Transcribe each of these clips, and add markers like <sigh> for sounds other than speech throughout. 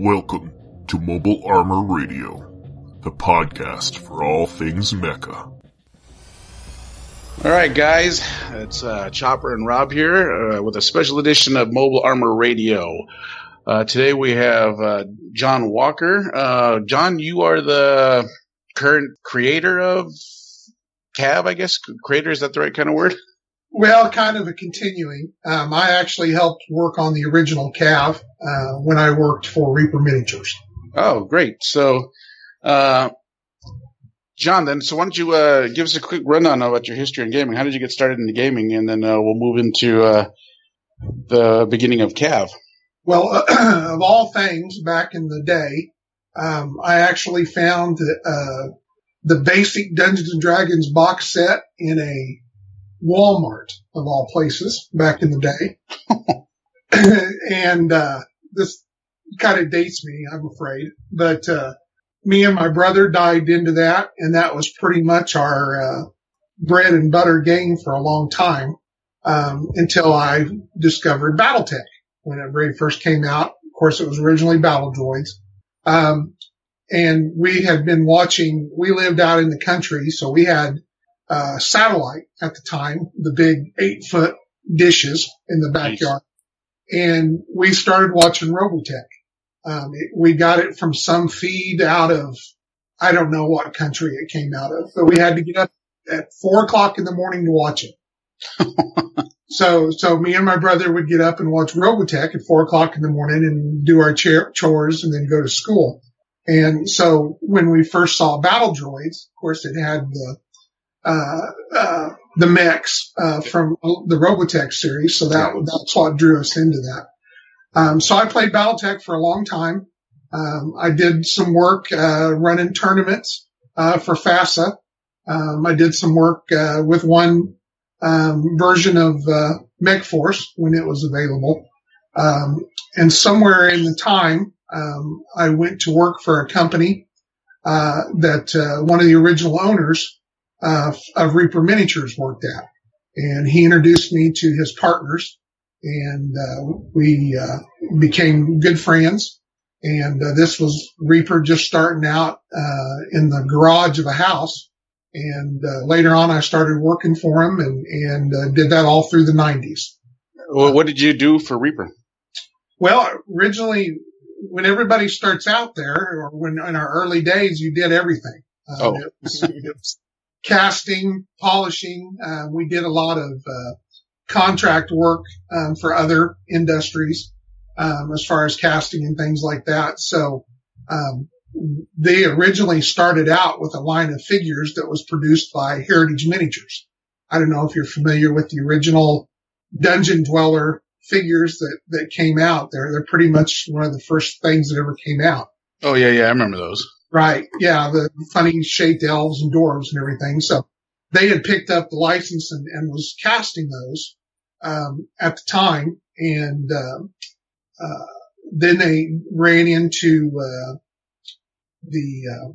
Welcome to Mobile Armor Radio, the podcast for all things mecha. All right, guys, it's uh, Chopper and Rob here uh, with a special edition of Mobile Armor Radio. Uh, today we have uh, John Walker. Uh, John, you are the current creator of Cav, I guess. Creator is that the right kind of word? Well, kind of a continuing. Um, I actually helped work on the original Cav uh, when I worked for Reaper Miniatures. Oh, great! So, uh, John, then, so why don't you uh, give us a quick rundown about your history in gaming? How did you get started in the gaming, and then uh, we'll move into uh, the beginning of Cav. Well, <clears throat> of all things, back in the day, um, I actually found uh, the basic Dungeons and Dragons box set in a Walmart of all places back in the day. <laughs> and, uh, this kind of dates me, I'm afraid, but, uh, me and my brother dived into that and that was pretty much our, uh, bread and butter game for a long time, um, until I discovered Battletech when it very first came out. Of course, it was originally Battle Droids. Um, and we had been watching, we lived out in the country, so we had uh, satellite at the time, the big eight foot dishes in the backyard. Nice. And we started watching Robotech. Um, it, we got it from some feed out of, I don't know what country it came out of, but we had to get up at four o'clock in the morning to watch it. <laughs> so, so me and my brother would get up and watch Robotech at four o'clock in the morning and do our chores and then go to school. And so when we first saw Battle Droids, of course it had the uh, uh, the mechs uh, from the Robotech series. So that that's what drew us into that. Um, so I played Battletech for a long time. Um, I did some work uh, running tournaments uh, for FASA. Um, I did some work uh, with one um, version of Mech Force when it was available. Um, and somewhere in the time, um, I went to work for a company that one of the original owners uh, of Reaper Miniatures worked at. And he introduced me to his partners and, uh, we, uh, became good friends. And, uh, this was Reaper just starting out, uh, in the garage of a house. And, uh, later on I started working for him and, and, did that all through the nineties. Well, what did you do for Reaper? Well, originally when everybody starts out there or when in our early days, you did everything. oh. It was, it was, casting, polishing. Uh, we did a lot of uh, contract work um, for other industries um, as far as casting and things like that. So um, they originally started out with a line of figures that was produced by Heritage Miniatures. I don't know if you're familiar with the original Dungeon Dweller figures that that came out. They're they're pretty much one of the first things that ever came out. Oh yeah, yeah, I remember those. Right. Yeah. The funny shaped elves and dwarves and everything. So they had picked up the license and, and was casting those, um, at the time. And, uh, uh, then they ran into, uh, the, uh,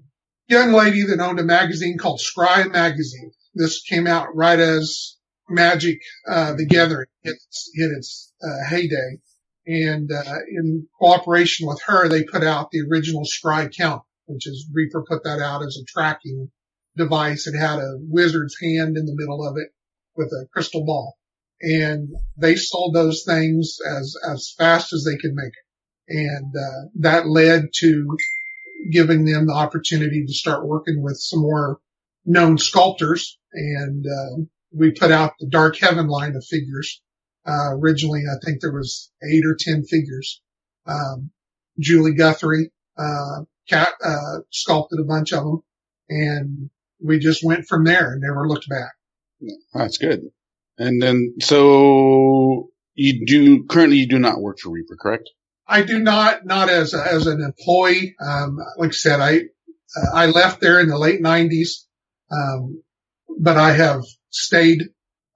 young lady that owned a magazine called Scrye Magazine. This came out right as Magic, uh, the Gathering hit, hit its, uh, heyday. And, in cooperation with her, they put out the original Scrye count which is Reaper put that out as a tracking device. It had a wizard's hand in the middle of it with a crystal ball. And they sold those things as, as fast as they could make it. And, uh, that led to giving them the opportunity to start working with some more known sculptors. And, uh, we put out the Dark Heaven line of figures. Uh, originally, I think there was eight or 10 figures. Um, Julie Guthrie, uh, Cat uh, sculpted a bunch of them, and we just went from there and never looked back. That's good. And then, so you do currently you do not work for Reaper, correct? I do not, not as a, as an employee. Um, like I said, I uh, I left there in the late '90s, um, but I have stayed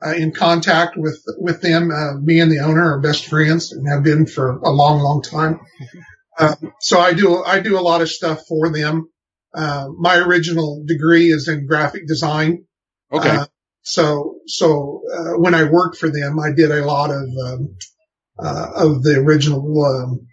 uh, in contact with with them. Uh, me and the owner are best friends and have been for a long, long time. Um, so I do, I do a lot of stuff for them. Uh, my original degree is in graphic design. Okay. Uh, so, so, uh, when I worked for them, I did a lot of, um, uh, of the original, um,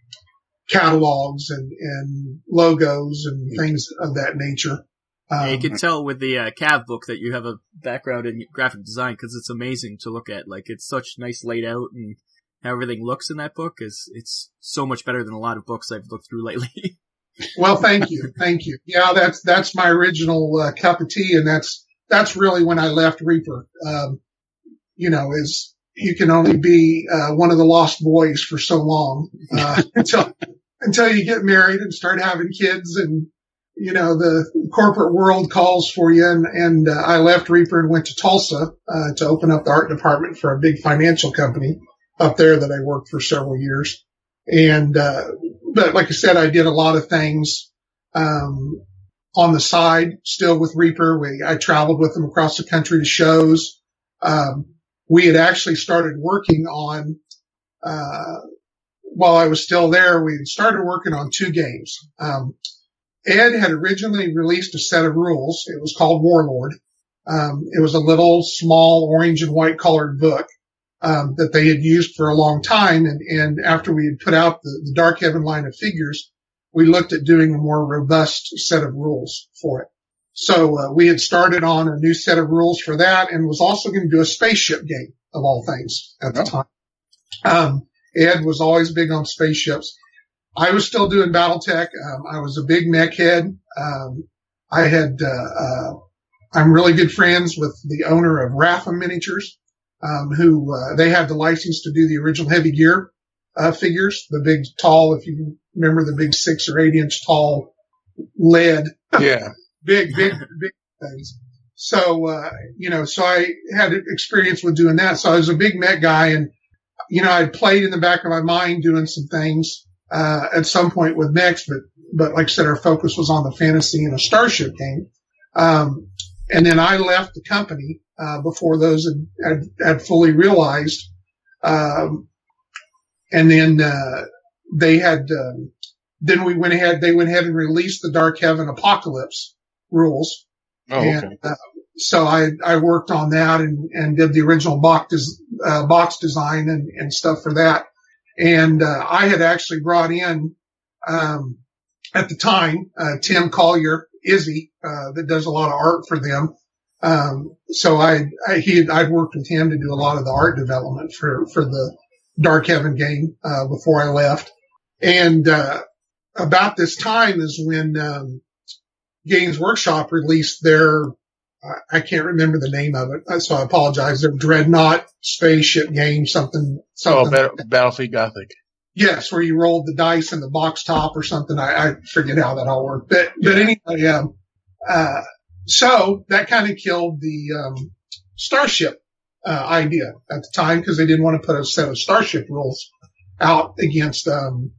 catalogs and, and logos and things of that nature. Um, yeah, you can tell with the uh, Cav book that you have a background in graphic design because it's amazing to look at. Like it's such nice laid out and how everything looks in that book is it's so much better than a lot of books I've looked through lately. <laughs> well, thank you, thank you. Yeah, that's that's my original uh, cup of tea, and that's that's really when I left Reaper. Um, you know, is you can only be uh, one of the lost boys for so long uh, <laughs> until until you get married and start having kids and you know, the corporate world calls for you. And, and uh, I left Reaper and went to Tulsa uh, to open up the art department for a big financial company up there that I worked for several years. And, uh, but like I said, I did a lot of things, um, on the side still with Reaper. We, I traveled with them across the country to shows. Um, we had actually started working on, uh, while I was still there, we had started working on two games. Um, Ed had originally released a set of rules. It was called Warlord. Um, it was a little small orange and white colored book um, that they had used for a long time. And, and after we had put out the, the, Dark Heaven line of figures, we looked at doing a more robust set of rules for it. So uh, we had started on a new set of rules for that, and was also going to do a spaceship game of all things at the oh. time. Um, Ed was always big on spaceships. I was still doing BattleTech. Um, I was a big mech head. Um, I had, uh, uh, I'm really good friends with the owner of Rafa Miniatures, um, who, uh, they had the license to do the original heavy gear, uh, figures, the big tall, if you remember the big six or eight inch tall lead. Yeah. <laughs> big, big, big things. So, uh, you know, so I had experience with doing that. So I was a big mech guy and, you know, I'd played in the back of my mind doing some things uh, at some point with mechs, but but like I said, our focus was on the fantasy and a starship game. Um, and then I left the company uh, before those had, had, had fully realized. Um, and then uh, they had um, then we went ahead. They went ahead and released the Dark Heaven Apocalypse rules. Oh, and, okay. Uh, so I I worked on that and and did the original box des- uh, box design and and stuff for that. And uh, I had actually brought in um, at the time uh, Tim Collier, Izzy, uh, that does a lot of art for them. Um, so I, I he had, I'd worked with him to do a lot of the art development for for the Dark Heaven game uh, before I left. And uh, about this time is when um, Games Workshop released their I can't remember the name of it, so I apologize. Their Dreadnought spaceship game, something. something oh, Battlefleet Gothic. Yes, where you rolled the dice in the box top or something. I, I forget how that all worked, but but anyway, um, uh, so that kind of killed the um, Starship uh, idea at the time because they didn't want to put a set of Starship rules out against um,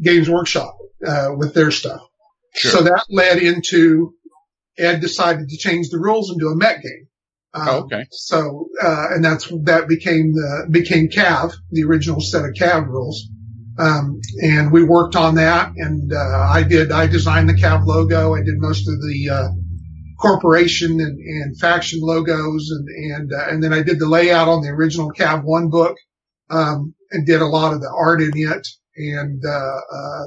Games Workshop uh, with their stuff. Sure. So that led into Ed decided to change the rules and do a mech game. Um, oh, okay. So, uh, and that's, that became the, became Cav, the original set of Cav rules. Um, and we worked on that and, uh, I did, I designed the Cav logo. I did most of the, uh, corporation and, and faction logos and, and, uh, and then I did the layout on the original Cav one book, um, and did a lot of the art in it and, uh, uh,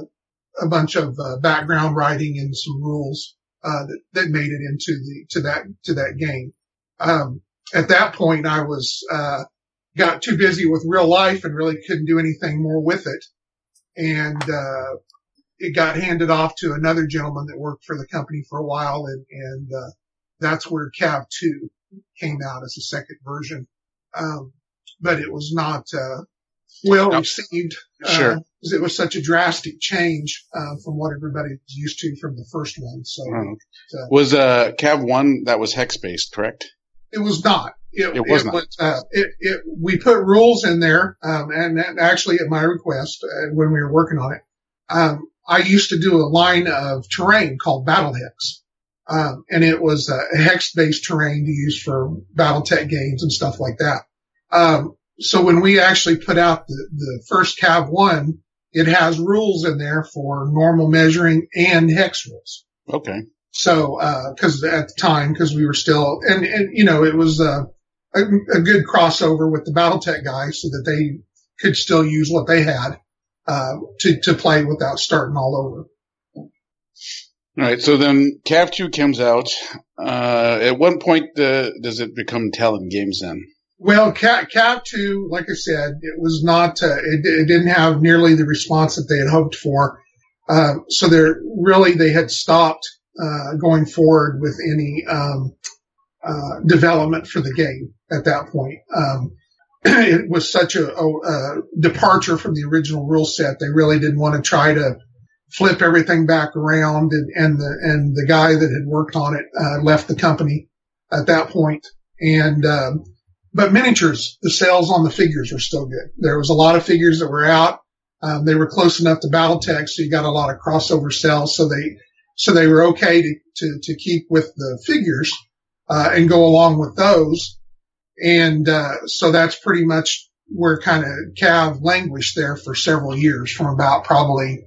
a bunch of, background writing and some rules uh, that, that made it into the to that to that game. Um, at that point, I was uh, got too busy with real life and really couldn't do anything more with it, and uh, it got handed off to another gentleman that worked for the company for a while, and and uh, that's where Cav Two came out as a second version. Um, but it was not uh, well received. Sure. Uh, it was such a drastic change uh, from what everybody was used to from the first one. So, uh, was uh, Cav one that was hex based, correct? It was not. It, it was it not. Was, uh, it, it, we put rules in there, um, and, and, actually at my request uh, when we were working on it, um, I used to do a line of terrain called Battle Hex. Um, and it was a hex based terrain to use for BattleTech games and stuff like that. Um, so when we actually put out the, the first Cav one, it has rules in there for normal measuring and hex rules. Okay. So, uh, cause at the time, cause we were still, and, and, you know, it was, uh, a, a good crossover with the Battletech guys so that they could still use what they had. uh, to, to play without starting all over. All right, so then Cav 2 comes out. Uh, at one point, uh, does it become Talon Games then? Well, Cav, Cav 2, like I said, it was not, uh, it, it, didn't have nearly the response that they had hoped for. Uh, so they're really, they had stopped, uh, going forward with any, um, uh, development for the game at that point. Um, <clears throat> it was such a, a, a, departure from the original rule set. They really didn't want to try to flip everything back around and, and the, and the guy that had worked on it, uh, left the company at that point. And, um, but miniatures, the sales on the figures were still good. There was a lot of figures that were out. Um, they were close enough to BattleTech, so you got a lot of crossover sales. So they, so they were okay to, to, to keep with the figures, uh, and go along with those. And, uh, so that's pretty much where kind of Cav languished there for several years from about probably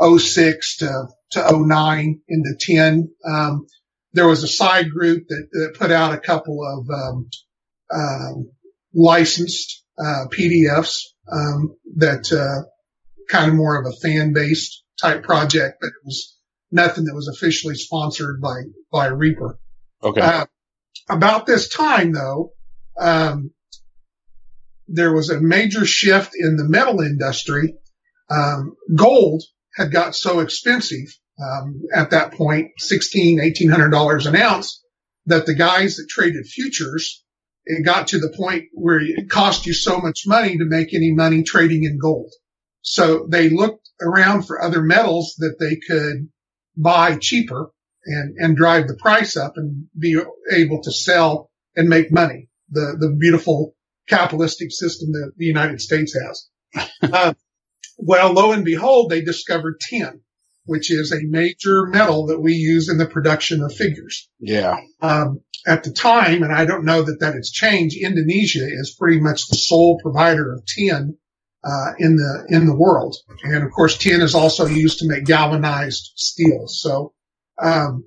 06 to, to 09 into 10. Um, there was a side group that, that put out a couple of, um, um, licensed, uh, PDFs, um, that, uh, kind of more of a fan based type project, but it was nothing that was officially sponsored by, by Reaper. Okay. Uh, about this time though, um, there was a major shift in the metal industry. Um, gold had got so expensive um, at that point, sixteen, eighteen hundred dollars an ounce, that the guys that traded futures, it got to the point where it cost you so much money to make any money trading in gold. So they looked around for other metals that they could buy cheaper and, and drive the price up and be able to sell and make money. The, the beautiful capitalistic system that the United States has. <laughs> uh, well, lo and behold, they discovered tin, which is a major metal that we use in the production of figures. Yeah. Um, at the time, and I don't know that that has changed, Indonesia is pretty much the sole provider of tin uh, in the in the world, and of course, tin is also used to make galvanized steel. So, um,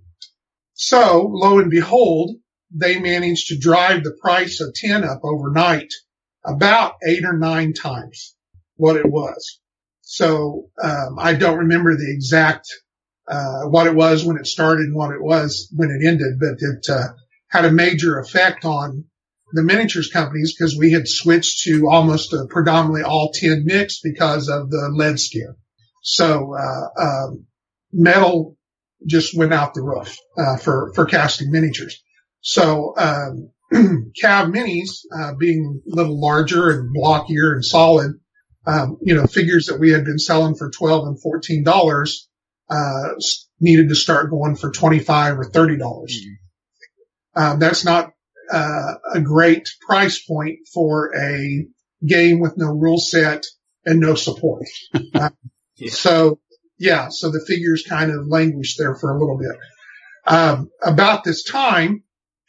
so lo and behold, they managed to drive the price of tin up overnight about eight or nine times what it was. So um, I don't remember the exact uh, what it was when it started and what it was when it ended, but it uh, had a major effect on the miniatures companies because we had switched to almost a predominantly all tin mix because of the lead scare. So uh, um, metal just went out the roof uh, for for casting miniatures. So um, <clears throat> Cav minis, uh, being a little larger and blockier and solid, um, you know, figures that we had been selling for 12 and $14, uh, needed to start going for 25 or $30. Mm-hmm. Um, that's not, uh, a great price point for a game with no rule set and no support. <laughs> Uh, yeah. So yeah, so the figures kind of languished there for a little bit. Um, about this time,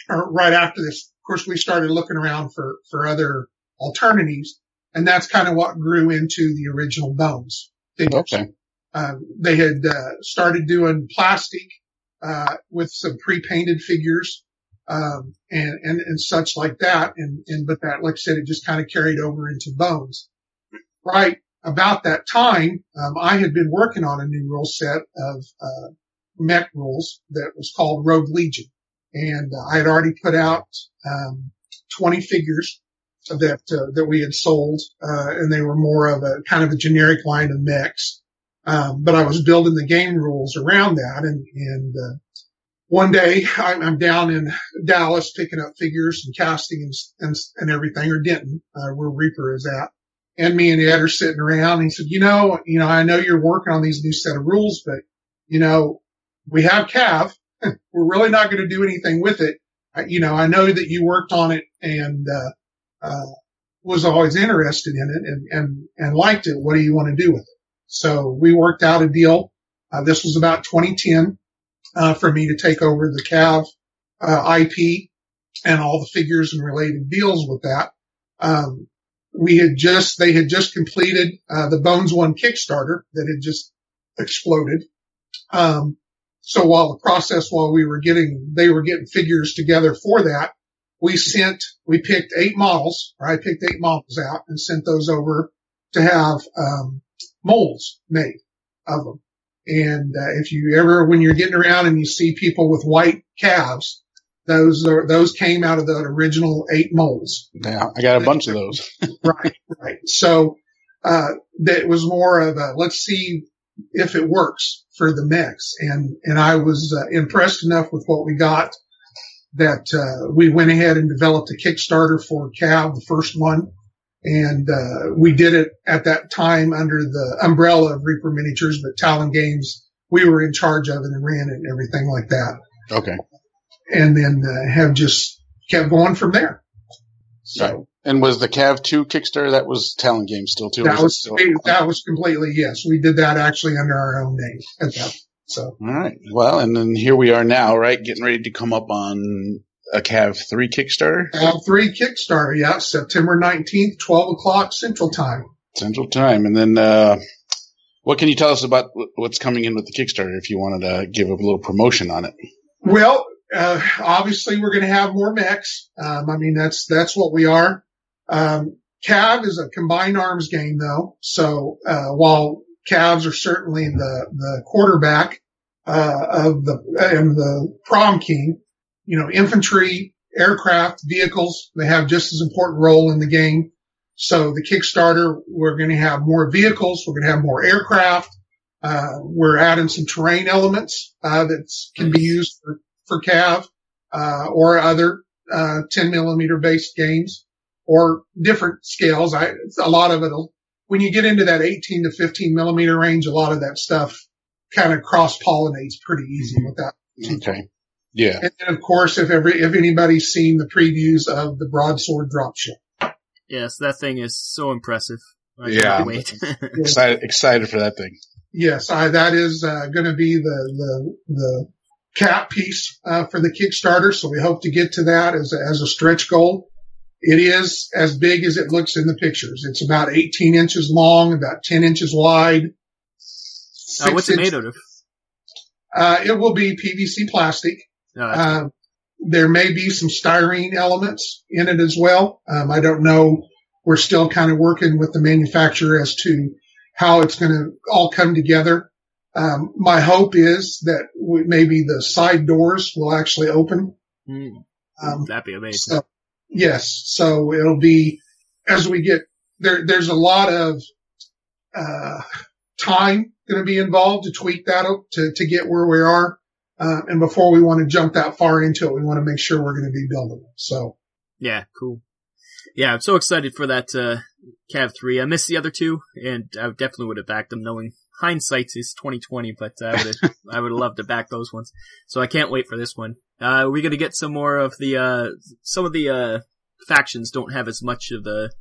or right after this, of course, we started looking around for, for other alternatives. And that's kind of what grew into the original Bones. Figures. Okay. Uh, they had uh, started doing plastic uh, with some pre-painted figures um, and, and and such like that. And and but that, like I said, it just kind of carried over into Bones. Right about that time, um, I had been working on a new rule set of uh, mech rules that was called Rogue Legion, and uh, I had already put out um, 20 figures that uh, that we had sold, uh, and they were more of a kind of a generic line of mix. Um, but I was building the game rules around that, and and uh, one day I'm, down in Dallas picking up figures and casting and and, and everything, or Denton, uh, where Reaper is at. And me and Ed are sitting around. And he said, "You know, you know, I know you're working on these new set of rules, but you know, we have Cav. <laughs> We're really not going to do anything with it. I, you know, I know that you worked on it and." Uh, uh, was always interested in it and, and, and liked it. What do you want to do with it? So we worked out a deal. Uh, this was about 2010, uh, for me to take over the Cav, uh, IP and all the figures and related deals with that. Um, we had just, they had just completed, uh, the Bones One Kickstarter that had just exploded. Um, so while the process, while we were getting, they were getting figures together for that, we sent, we picked eight models, or I picked eight models out and sent those over to have, um, molds made of them. And uh, if you ever, when you're getting around and you see people with white Cavs, those are those came out of the original eight molds. Yeah, I got a bunch of those. <laughs> right, right. So uh, that was more of a let's see if it works for the mix, and and I was uh, impressed enough with what we got that uh, we went ahead and developed a Kickstarter for Cav, the first one, and uh, we did it at that time under the umbrella of Reaper Miniatures, but Talon Games we were in charge of it and ran it and everything like that. Okay. And then uh, have just kept going from there. So. Right. And was the Cav two Kickstarter that was Talon Games still too? That was, still- that was completely yes. We did that actually under our own name at that. So All right. Well, and then here we are now, right? Getting ready to come up on a Cav three Kickstarter Cav three Kickstarter, yeah, September nineteenth, twelve o'clock Central Time. Central Time, and then uh, what can you tell us about what's coming in with the Kickstarter? If you wanted to give a little promotion on it. Well, uh, obviously we're going to have more mechs. Um, I mean, that's, that's what we are. Um, Cav is a combined arms game though. So, uh, while Cavs are certainly the, the quarterback, uh, of the, and the prom king, you know, infantry, aircraft, vehicles, they have just as important role in the game. So the Kickstarter, we're going to have more vehicles. We're going to have more aircraft. Uh, we're adding some terrain elements, uh, that can be used for, for Cav, uh, or other, uh, 10 millimeter based games or different scales. I, a lot of it'll, when you get into that 18 to 15 millimeter range, a lot of that stuff kind of cross pollinates pretty easy with that. Okay. Yeah. And then of course, if every, if anybody's seen the previews of the broadsword dropship. Yes, that thing is so impressive. I Yeah. cannot wait. <laughs> Excited, excited for that thing. Yes, I, that is uh, going to be the the the cap piece uh, for the Kickstarter. So we hope to get to that as a, as a stretch goal. It is as big as it looks in the pictures. It's about 18 inches long, about 10 inches wide. uh, what's it made out of? Uh, it will be PVC plastic. No, Uh, there may be some styrene elements in it as well. Um, I don't know. We're still kind of working with the manufacturer as to how it's going to all come together. Um, my hope is that we, maybe the side doors will actually open. hmm, Um, that'd be amazing. so, yes, so it'll be as we get there. There's a lot of uh, time going to be involved to tweak that up to to get where we are. Uh, and before we want to jump that far into it, we want to make sure we're going to be buildable. So Yeah, cool. Yeah, I'm so excited for that uh, Cav three. I missed the other two, and I definitely would have backed them. Knowing hindsight is 2020, but I would have I would have loved to back those ones. So I can't wait for this one. Uh, we're gonna get some more of the uh, some of the uh, factions don't have as much of the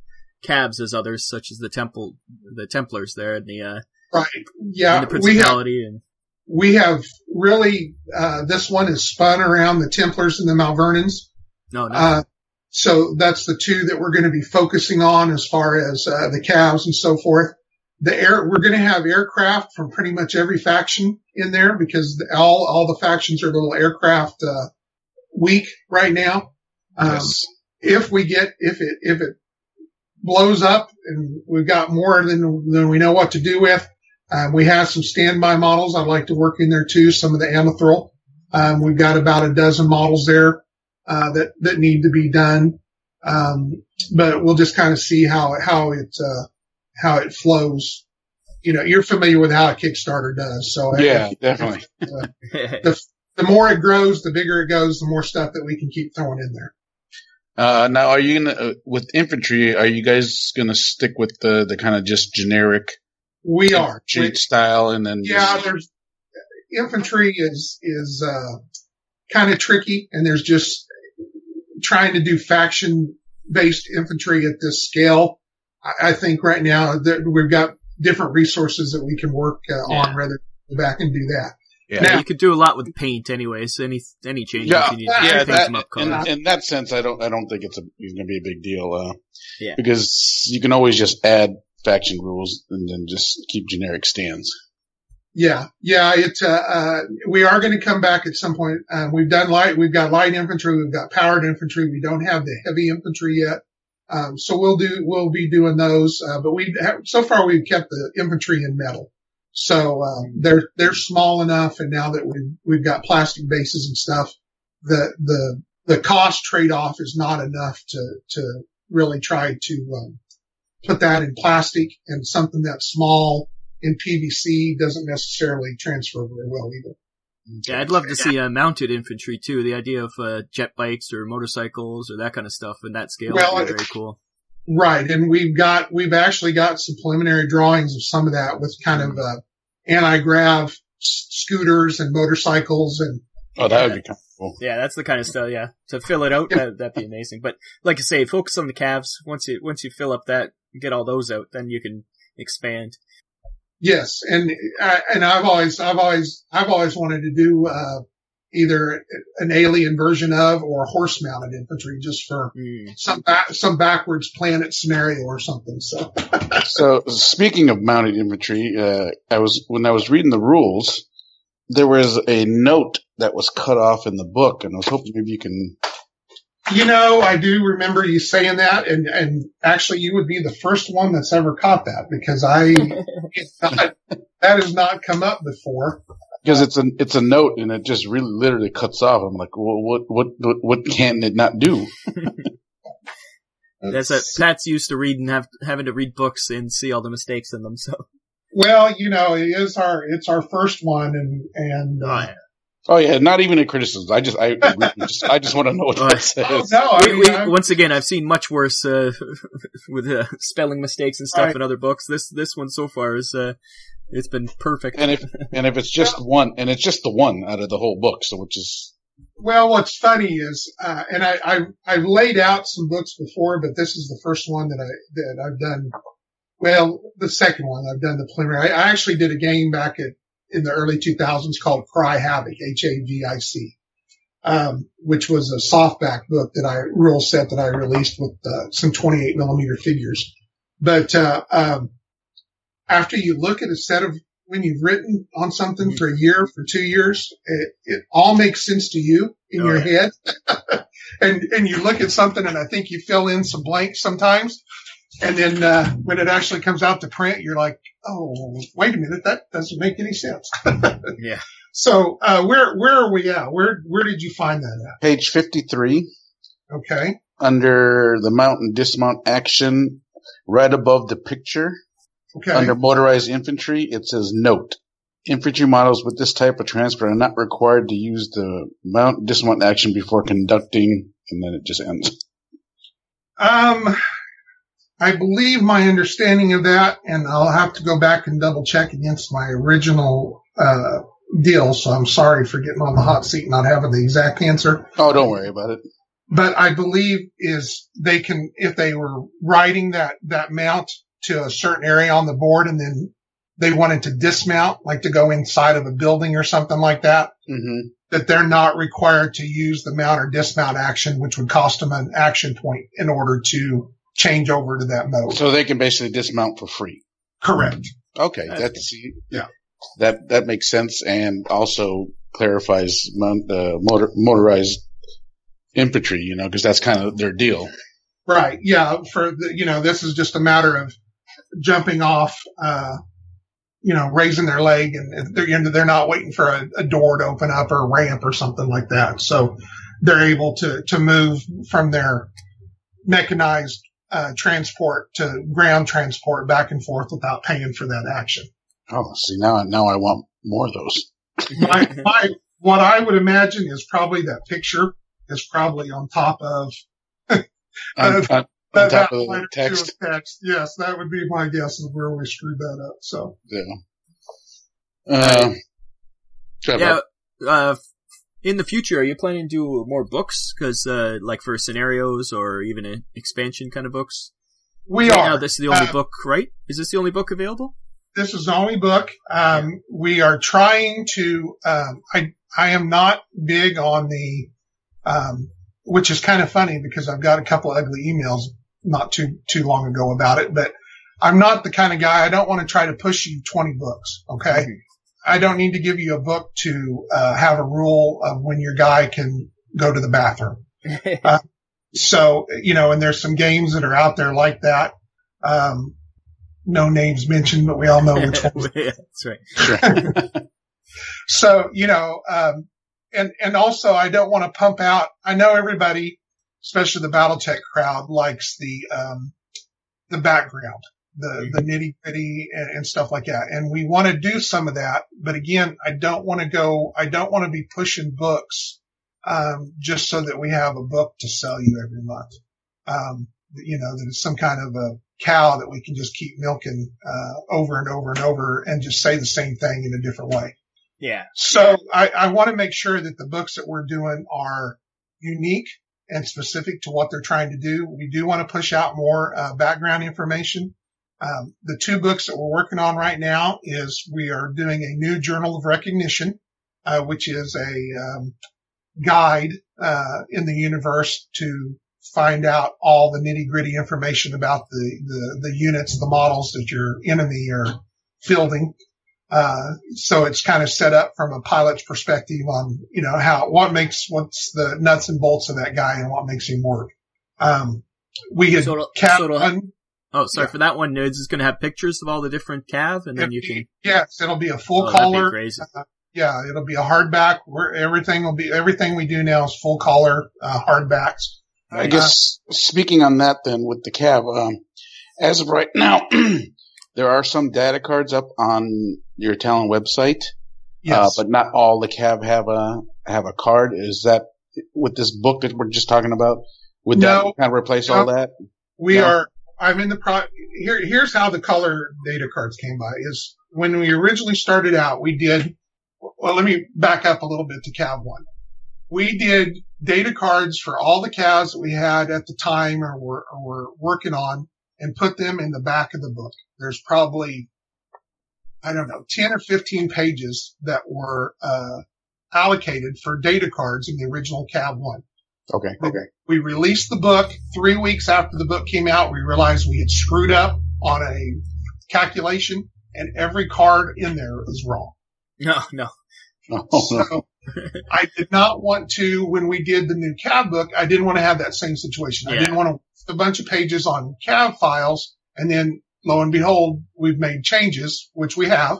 cabs as others, such as the Temple, the Templars there, and the uh, right, yeah, and the we have Principality, and we have really uh, this one is spun around the Templars and the Malvernians. no, no, Uh, so that's the two that we're going to be focusing on as far as uh, the Cavs and so forth. The air, we're going to have aircraft from pretty much every faction in there because the, all all the factions are a little aircraft uh, weak right now. Um, Yes. If we get if it if it blows up and we've got more than than we know what to do with, um, we have some standby models. I'd like to work in there too. Some of the Amethril. Um, we've got about a dozen models there uh, that that need to be done. Um, but we'll just kind of see how how it uh, how it flows. You know, you're familiar with how a Kickstarter does, so Yeah, definitely. the more it grows, the bigger it goes, the more stuff that we can keep throwing in there. Uh, now, are you gonna uh, with infantry? Are you guys gonna stick with the the kind of just generic We are. cheat style, and then Yeah, just- there's infantry is is uh, kind of tricky, and there's just trying to do faction based infantry at this scale. I, I think right now that we've got different resources that we can work uh, on rather than go back and do that. yeah, yeah, you could do a lot with paint, anyways. Any any changes yeah, you need, yeah, to yeah. That, them up in, in that sense, I don't I don't think it's a it's gonna be a big deal. Uh, Yeah. because you can always just add faction rules and then just keep generic stands. Yeah, yeah, it, uh, uh, we are going to come back at some point. Um, we've done light, we've got light infantry, we've got powered infantry. We don't have the heavy infantry yet. Um, so we'll do, we'll be doing those. Uh, but we have, so far we've kept the infantry in metal. So, um, they're, they're small enough. And now that we've, we've got plastic bases and stuff, the, the, the cost trade off is not enough to, to really try to, um, put that in plastic and something that's small in PVC doesn't necessarily transfer very well either. Yeah, I'd love to see uh, mounted infantry too. The idea of uh, jet bikes or motorcycles or that kind of stuff in that scale Well, would be very cool. Right. And we've got, we've actually got some preliminary drawings of some of that with kind of, uh, anti-grav s- scooters and motorcycles and Oh, that would be kind of cool. Yeah, that's the kind of stuff. Yeah, to fill it out, that, that'd be amazing. But like I say, focus on the Cavs. Once you once you fill up that, get all those out, then you can expand. yes. And, uh, and I've always, I've always, I've always wanted to do, uh, either an alien version of or horse mounted infantry just for Mm. some back, some backwards planet scenario or something. So <laughs> So speaking of mounted infantry, uh, I was when I was reading the rules, there was a note that was cut off in the book, and I was hoping maybe you can. You know, I do remember you saying that, and and actually, you would be the first one that's ever caught that because I not, that has not come up before. Because it's a it's a note and it just really literally cuts off. I'm like, well, what what what what can it not do? <laughs> That's a Pat's used to reading, have having to read books and see all the mistakes in them. So Well, you know, it is our it's our first one, and and Oh, uh, yeah. Oh yeah, not even a criticism. I just I just, I just want to know what that says. oh, no, I mean, we, I'm- once again, I've seen much worse uh, <laughs> with uh, spelling mistakes and stuff Right. in other books. This this one so far is uh, it's been perfect. And if and if it's just one, and it's just the one out of the whole book, so which is Well, what's funny is, uh, and I, I, I've laid out some books before, but this is the first one that I, that I've done. Well, the second one I've done the preliminary. I, I actually did a game back at, in the early 2000s called Cry Havoc, H-A-V-I-C, um, which was a softback book that I, rule set that I released with, uh, some 28 millimeter figures. But, uh, um, after you look at a set of when you've written on something for a year, for two years, it, it all makes sense to you in Oh, your yeah. head. <laughs> and, and you look at something and I think you fill in some blanks sometimes. And then, uh, when it actually comes out to print, you're like, Oh, wait a minute. That doesn't make any sense. <laughs> yeah, So, uh, where, where are we at? Where, where did you find that at? page fifty three? Okay. under the mount and dismount action, right above the picture. Okay. Under motorized infantry, it says note. Infantry models with this type of transfer are not required to use the mount dismount action before conducting, and then it just ends. Um, I believe my understanding of that, and I'll have to go back and double check against my original, uh, deal. So I'm sorry for getting on the hot seat and not having the exact answer. Oh, don't worry about it. But I believe is they can, if they were riding that, that mount to a certain area on the board and then they wanted to dismount, like to go inside of a building or something like that, hmm that they're not required to use the mount or dismount action, which would cost them an action point in order to change over to that mode. So they can basically dismount for free. Correct. Okay, That's that's Yeah. That that makes sense, and also clarifies mount, uh, motor, motorized infantry. You know, because that's kind of their deal. Right. Yeah. For the, you know, this is just a matter of jumping off, uh, you know, raising their leg and they're, you know, they're not waiting for a, a door to open up or a ramp or something like that. So they're able to, to move from their mechanized, uh, transport to ground transport back and forth without paying for that action. Oh, see now now I want more of those. my, my, what I would imagine is probably that picture is probably on top of <laughs> On, Uh, on, on top of the text. text. Yes, that would be my guess is where we screwed that up. So Yeah. Uh, yeah. Uh, in the future, are you planning to do more books? Because uh, like for scenarios or even expansion kind of books. we Right are. now, this is the only Uh, book, right? Is this the only book available? this is the only book. Um, we are trying to, um, I, I am not big on the, um, which is kind of funny because I've got a couple ugly emails not too, too long ago about it, but I'm not the kind of guy, I don't want to try to push you 20 books. Okay. I don't need to give you a book to, uh, have a rule of when your guy can go to the bathroom. <laughs> so, you know, and there's some games that are out there like that. Um, no names mentioned, but we all know which <laughs> ones. yeah, that's right. <laughs> So, you know, um, and, and also I don't want to pump out. I know everybody, especially the Battletech crowd likes the, um, the background, the, the nitty gritty and, and stuff like that. And we want to do some of that. But again, I don't want to go, I don't want to be pushing books, um, just so that we have a book to sell you every month. Um, you know, that it's some kind of a cow that we can just keep milking, uh, over and over and over and just say the same thing in a different way. Yeah. So I, I want to make sure that the books that we're doing are unique and specific to what they're trying to do. We do want to push out more uh, background information. Um, the two books that we're working on right now is we are doing a new journal of recognition, uh, which is a um, guide uh, in the universe to find out all the nitty gritty information about the, the the units, the models that your enemy are fielding. Uh, so it's kind of set up from a pilot's perspective on, you know, how, what makes, what's the nuts and bolts of that guy and what makes him work. Um, we had So Cap so it'll ha- one- Oh, sorry Yeah. for that one. Nerds is going to have pictures of all the different cav, and then you can. yes, it'll be a full Oh, that'd be color. crazy. Yeah, it'll be a hardback. Where everything will be, everything we do now is full color, uh, hardbacks. I guess speaking on that then with the cab, um, as of right now, <clears throat> there are some data cards up on your Talon website, Yes. uh, but not all the cab have a have a card. Is that with this book that we're just talking about? Would No. that kind of replace all that? We No. are, I'm in the pro, here, here's how the color data cards came by is when we originally started out, we did, well, let me back up a little bit to CAV one. We did data cards for all the CAVs that we had at the time or were, or were working on and put them in the back of the book. There's probably, I don't know, 10 or 15 pages that were, uh, allocated for data cards in the original CAV one Okay, okay. we released the book three weeks after the book came out. We realized we had screwed up on a calculation and every card in there is wrong. No, no. Oh, no. So I did not want to, when we did the new CAV book, I didn't want to have that same situation. I didn't want to waste a bunch of pages on CAV files and then lo and behold, we've made changes, which we have,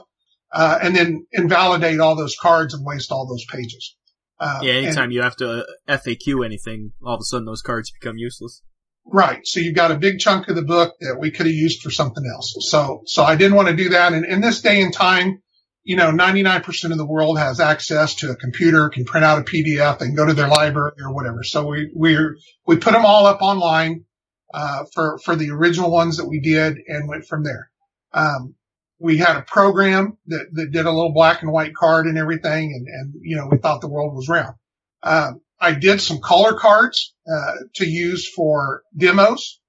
uh, and then invalidate all those cards and waste all those pages. Uh, Yeah, and- anytime you have to uh, FAQ anything, all of a sudden those cards become useless. Right. So you've got a big chunk of the book that we could have used for something else. So, so I didn't want to do that. And in this day and time, you know, 99% of the world has access to a computer, can print out a PDF and go to their library or whatever. So we, we're, we put them all up online, uh, for, for the original ones that we did and went from there. Um, we had a program that, that did a little black and white card and everything. And, and, you know, we thought the world was round. Um, I did some color cards, uh, to use for demos.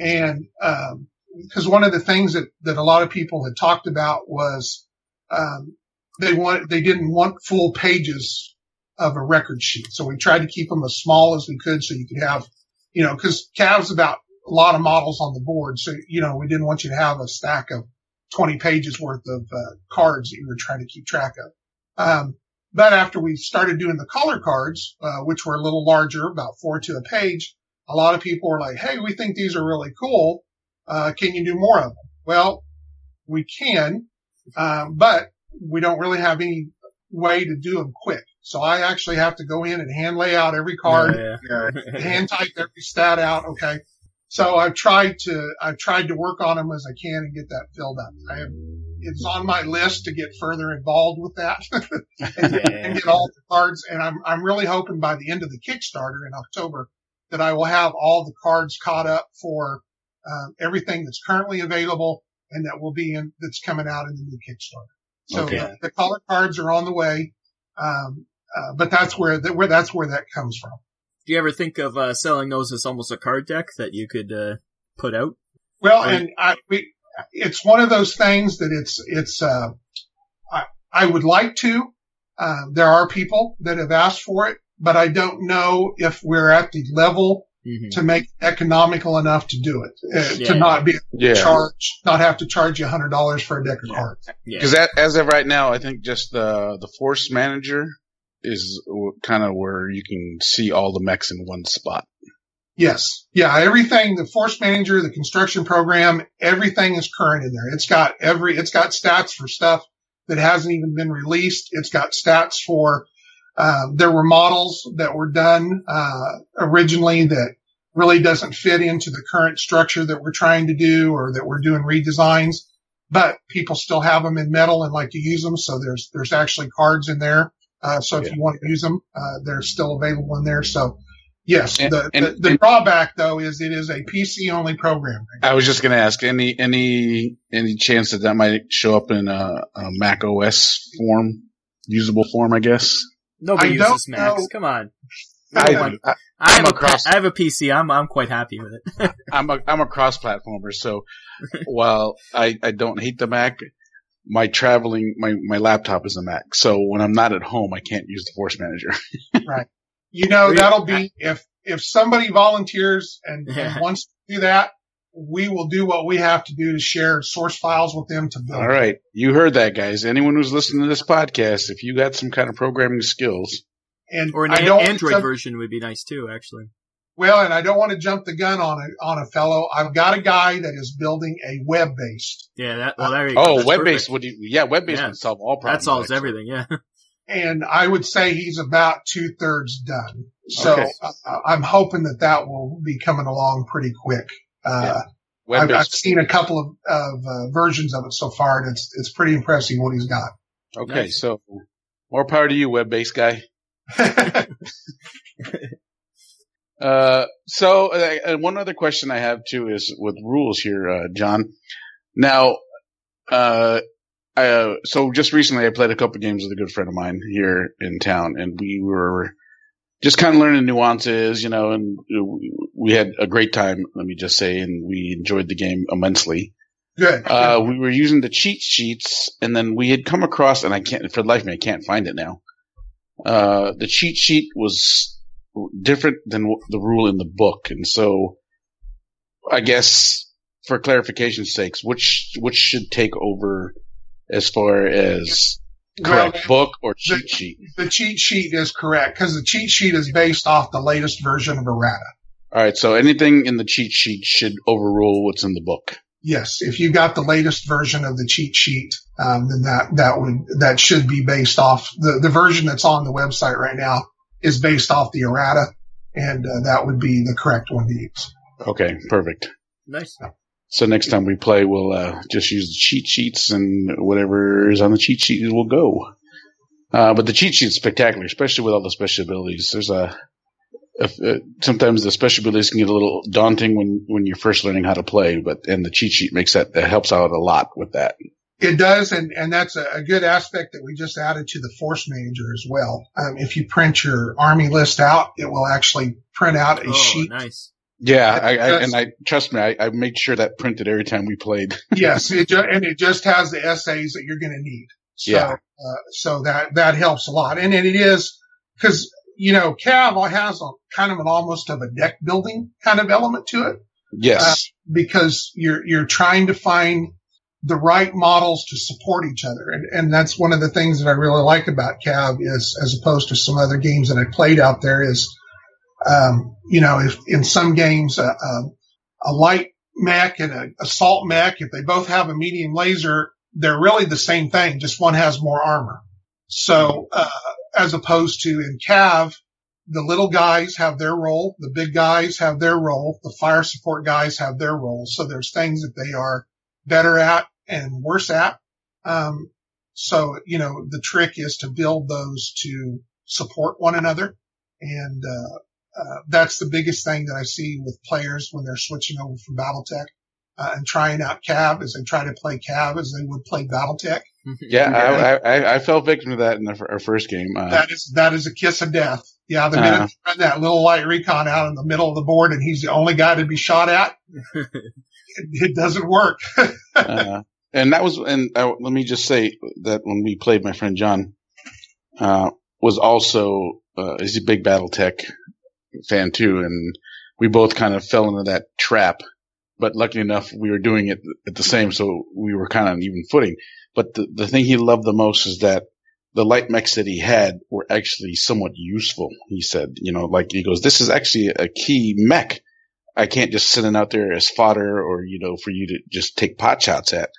And, um, because one of the things that, that a lot of people had talked about was, um, they want, they didn't want full pages of a record sheet. So we tried to keep them as small as we could so you could have, you know, cause CAV's about a lot of models on the board. So, you know, we didn't want you to have a stack of 20 pages worth of, uh, cards that you were trying to keep track of. Um, but after we started doing the color cards, uh, which were a little larger, about four to a page, a lot of people were like, Hey, we think these are really cool. Uh, can you do more of them? Well, we can, um, but we don't really have any way to do them quick. So I actually have to go in and hand lay out every card Yeah, hand type every stat out. Okay. So I've tried to, I've tried to work on them as I can and get that filled up. I have, it's on my list to get further involved with that <laughs> and, Yeah. and get all the cards. And I'm, I'm really hoping by the end of the Kickstarter in October that I will have all the cards caught up for, um, everything that's currently available and that will be in, that's coming out in the new Kickstarter. So Okay. the, the color cards are on the way. Um, uh, but that's where, that, where, that's where that comes from. Do you ever think of uh, selling those as almost a card deck that you could uh, put out? Well, Right. and I, we, it's one of those things that it's, it's, uh, I, I would like to. Uh, there are people that have asked for it, but I don't know if we're at the level Mhm. to make it economical enough to do it, uh, Yeah. to not be Yeah. charged, not have to charge you a hundred dollars for a deck of cards. Yeah. Because as of right now, I think just the the force manager is kind of where you can see all the mechs in one spot. Yes. Yeah. Everything, the force manager, the construction program, everything is current in there. It's got every, it's got stats for stuff that hasn't even been released. It's got stats for, uh, there were models that were done, uh, originally that really doesn't fit into the current structure that we're trying to do or that we're doing redesigns, but people still have them in metal and like to use them. So there's, there's actually cards in there. Uh, so if Yeah. you want to use them, uh, they're still available in there. So yes, And- the, and- the, the and- drawback though is it is a PC only program. I was just going to ask any any any chance that that might show up in a, a Mac OS form, usable form, I guess. Nobody I don't uses Macs. know. Come on. I, I, I have, I'm a across- pa- I have a PC. I'm I'm quite happy with it. <laughs> I'm a I'm a cross platformer, so <laughs> while I I don't hate the Mac, my traveling my my laptop is a Mac. So when I'm not at home, I can't use the Force Manager. <laughs> Right. You know, that'll be if, if somebody volunteers and, Yeah. and wants to do that, we will do what we have to do to share source files with them to build. All right, you heard that, guys. Anyone who's listening to this podcast, if you got some kind of programming skills, And Or an I a- don't want to Android version would be nice too, actually. Well, and I don't want to jump the gun on a, on a fellow. I've got a guy that is building a web based Yeah. That. Well, there you go. oh, web based perfect. would you, yeah, web based Yeah. would solve all problems. That solves actually. everything. Yeah. <laughs> and I would say he's about two thirds done. So Okay. uh, I'm hoping that that will be coming along pretty quick. Uh, Web I've, I've seen a couple of, of uh, versions of it so far and it's, it's pretty impressive what he's got. Okay, Nice. so more power to you, web based guy. <laughs> <laughs> Uh, so, uh, one other question I have too is with rules here, uh, John. Now, uh, I, uh, so just recently I played a couple games with a good friend of mine here in town and we were just kind of learning nuances, you know, and we had a great time, let me just say, and we enjoyed the game immensely. Good. Uh, we were using the cheat sheets and then we had come across, and I can't, for the life of me, I can't find it now. Uh, the cheat sheet was different than the rule in the book. And so I guess for clarification's sakes, which, which should take over as far as Well, correct book or cheat sheet? the cheat sheet is correct because the cheat sheet is based off the latest version of errata. All right. So anything in the cheat sheet should overrule what's in the book. Yes, if you got the latest version of the cheat sheet, um, then that that would that should be based off the the version that's on the website right now is based off the errata, and uh, that would be the correct one to use. Okay. Perfect. Nice. So next time we play, we'll uh, just use the cheat sheets and whatever is on the cheat sheet will go. Uh, but the cheat sheet's spectacular, especially with all the special abilities. There's a, if, uh, sometimes the special abilities can get a little daunting when, when you're first learning how to play, but and the cheat sheet makes that, that helps out a lot with that. It does, and and that's a, a good aspect that we just added to the force manager as well. Um, if you print your army list out, it will actually print out a Oh, sheet. nice. Yeah, I, I, and I trust me, I, I made sure that printed every time we played. <laughs> yes, it ju- and it just has the SAs that you're going to need. So, Yeah. uh, so that that helps a lot, and, and it is because you know Cav has a kind of an almost of a deck building kind of element to it Yes. because you're you're trying to find the right models to support each other, and and that's one of the things that I really like about Cav is as opposed to some other games that I played out there is, um, you know, if in some games a, a, a light mech and a assault mech, if they both have a medium laser, they're really the same thing, just one has more armor. So, uh, as opposed to in Cav, the little guys have their role, the big guys have their role, the fire support guys have their role. So there's things that they are better at and worse at. Um, so, you know, the trick is to build those to support one another. And, uh, uh, that's the biggest thing that I see with players when they're switching over from Battletech uh, and trying out Cav as they try to play Cav as they would play Battletech. <laughs> Yeah, I, I, I fell victim to that in the, our first game. Uh, That is that is a kiss of death. Yeah, the minute Uh. you run that little light recon out in the middle of the board and he's the only guy to be shot at, <laughs> it, it doesn't work. <laughs> uh, and that was, and uh, let me just say that when we played, my friend John uh, was also uh, he's a big BattleTech fan too, and we both kind of fell into that trap. But luckily enough, we were doing it at the same, so we were kind of on even footing. But the the thing he loved the most is that the light mechs that he had were actually somewhat useful. He said, you know, like he goes, this is actually a key mech I can't just send it out there as fodder or, you know, for you to just take pot shots at.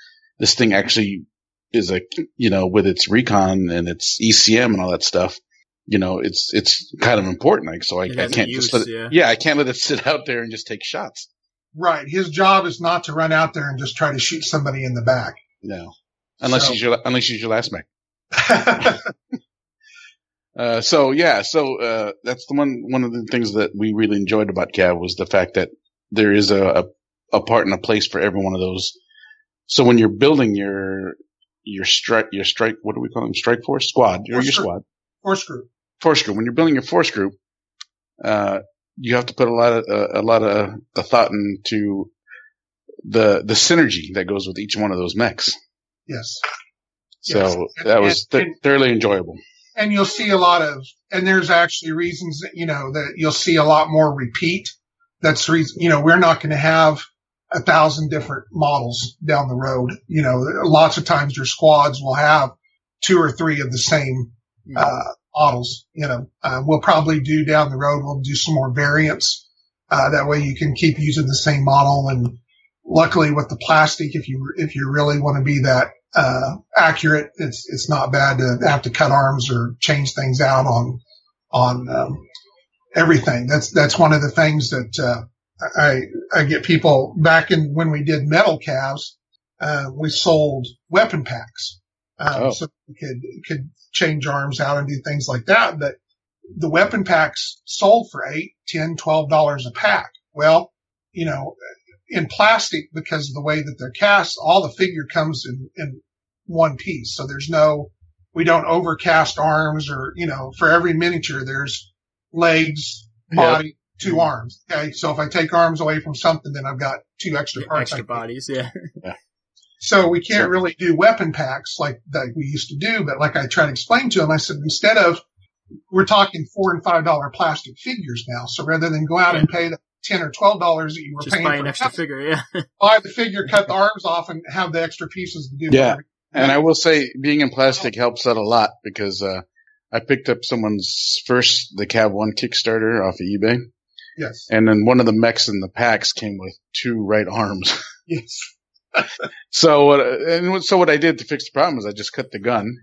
This thing actually is a, you know, with its recon and its ECM and all that stuff, you know, it's, it's kind of important. Like, so I, I can't use, just let it, yeah. yeah, I can't let it <laughs> sit out there and just take shots. Right. His job is not to run out there and just try to shoot somebody in the back. No. Unless So- he's your, unless he's your last mech. <laughs> Uh, so yeah, so, uh, that's the one, one of the things that we really enjoyed about Cav was the fact that there is a, a, a part and a place for every one of those. So when you're building your, your strike, your strike, what do we call them? Strike force squad or your group. squad Force group. force group. When you're building your force group, uh, you have to put a lot of, uh, a lot of, of thought into the, the synergy that goes with each one of those mechs. Yes. So Yes. that was th- and- thoroughly enjoyable. and you'll see a lot of, and there's actually reasons that, you know, that you'll see a lot more repeat. That's the reason, you know, we're not going to have a thousand different models down the road. You know, lots of times your squads will have two or three of the same, uh, models, you know, uh, we'll probably do down the road. We'll do some more variants. Uh, that way you can keep using the same model. And luckily with the plastic, if you, if you really want to be that, uh, accurate, it's, it's not bad to have to cut arms or change things out on, on, um, everything. That's, that's one of the things that, uh, I, I get people back in when we did metal Cavs, uh, we sold weapon packs. Um, Oh. so we could, could change arms out and do things like that. But the weapon packs sold for eight, ten, twelve dollars a pack. Well, you know, in plastic because of the way that they're cast, all the figure comes in, in one piece. So there's no, we don't overcast arms or, you know, for every miniature, there's legs, body, two arms. Okay. So if I take arms away from something, then I've got two extra parts. I extra bodies, <laughs> yeah. so we can't Sure. really do weapon packs like that we used to do. But like I tried to explain to him, I said, instead of, we're talking four and five dollar plastic figures now. So rather than go out and pay the ten or twelve dollars that you were Just paying buy for an a extra figure, yeah. <laughs> buy the figure, cut the arms off, and have the extra pieces to do. Yeah. whatever. And I will say being in plastic helps out a lot because, uh, I picked up someone's first, the Cav 1 Kickstarter off of eBay. Yes. And then one of the mechs in the packs came with two right arms. <laughs> Yes. so what, and so what I did to fix the problem is I just cut the gun,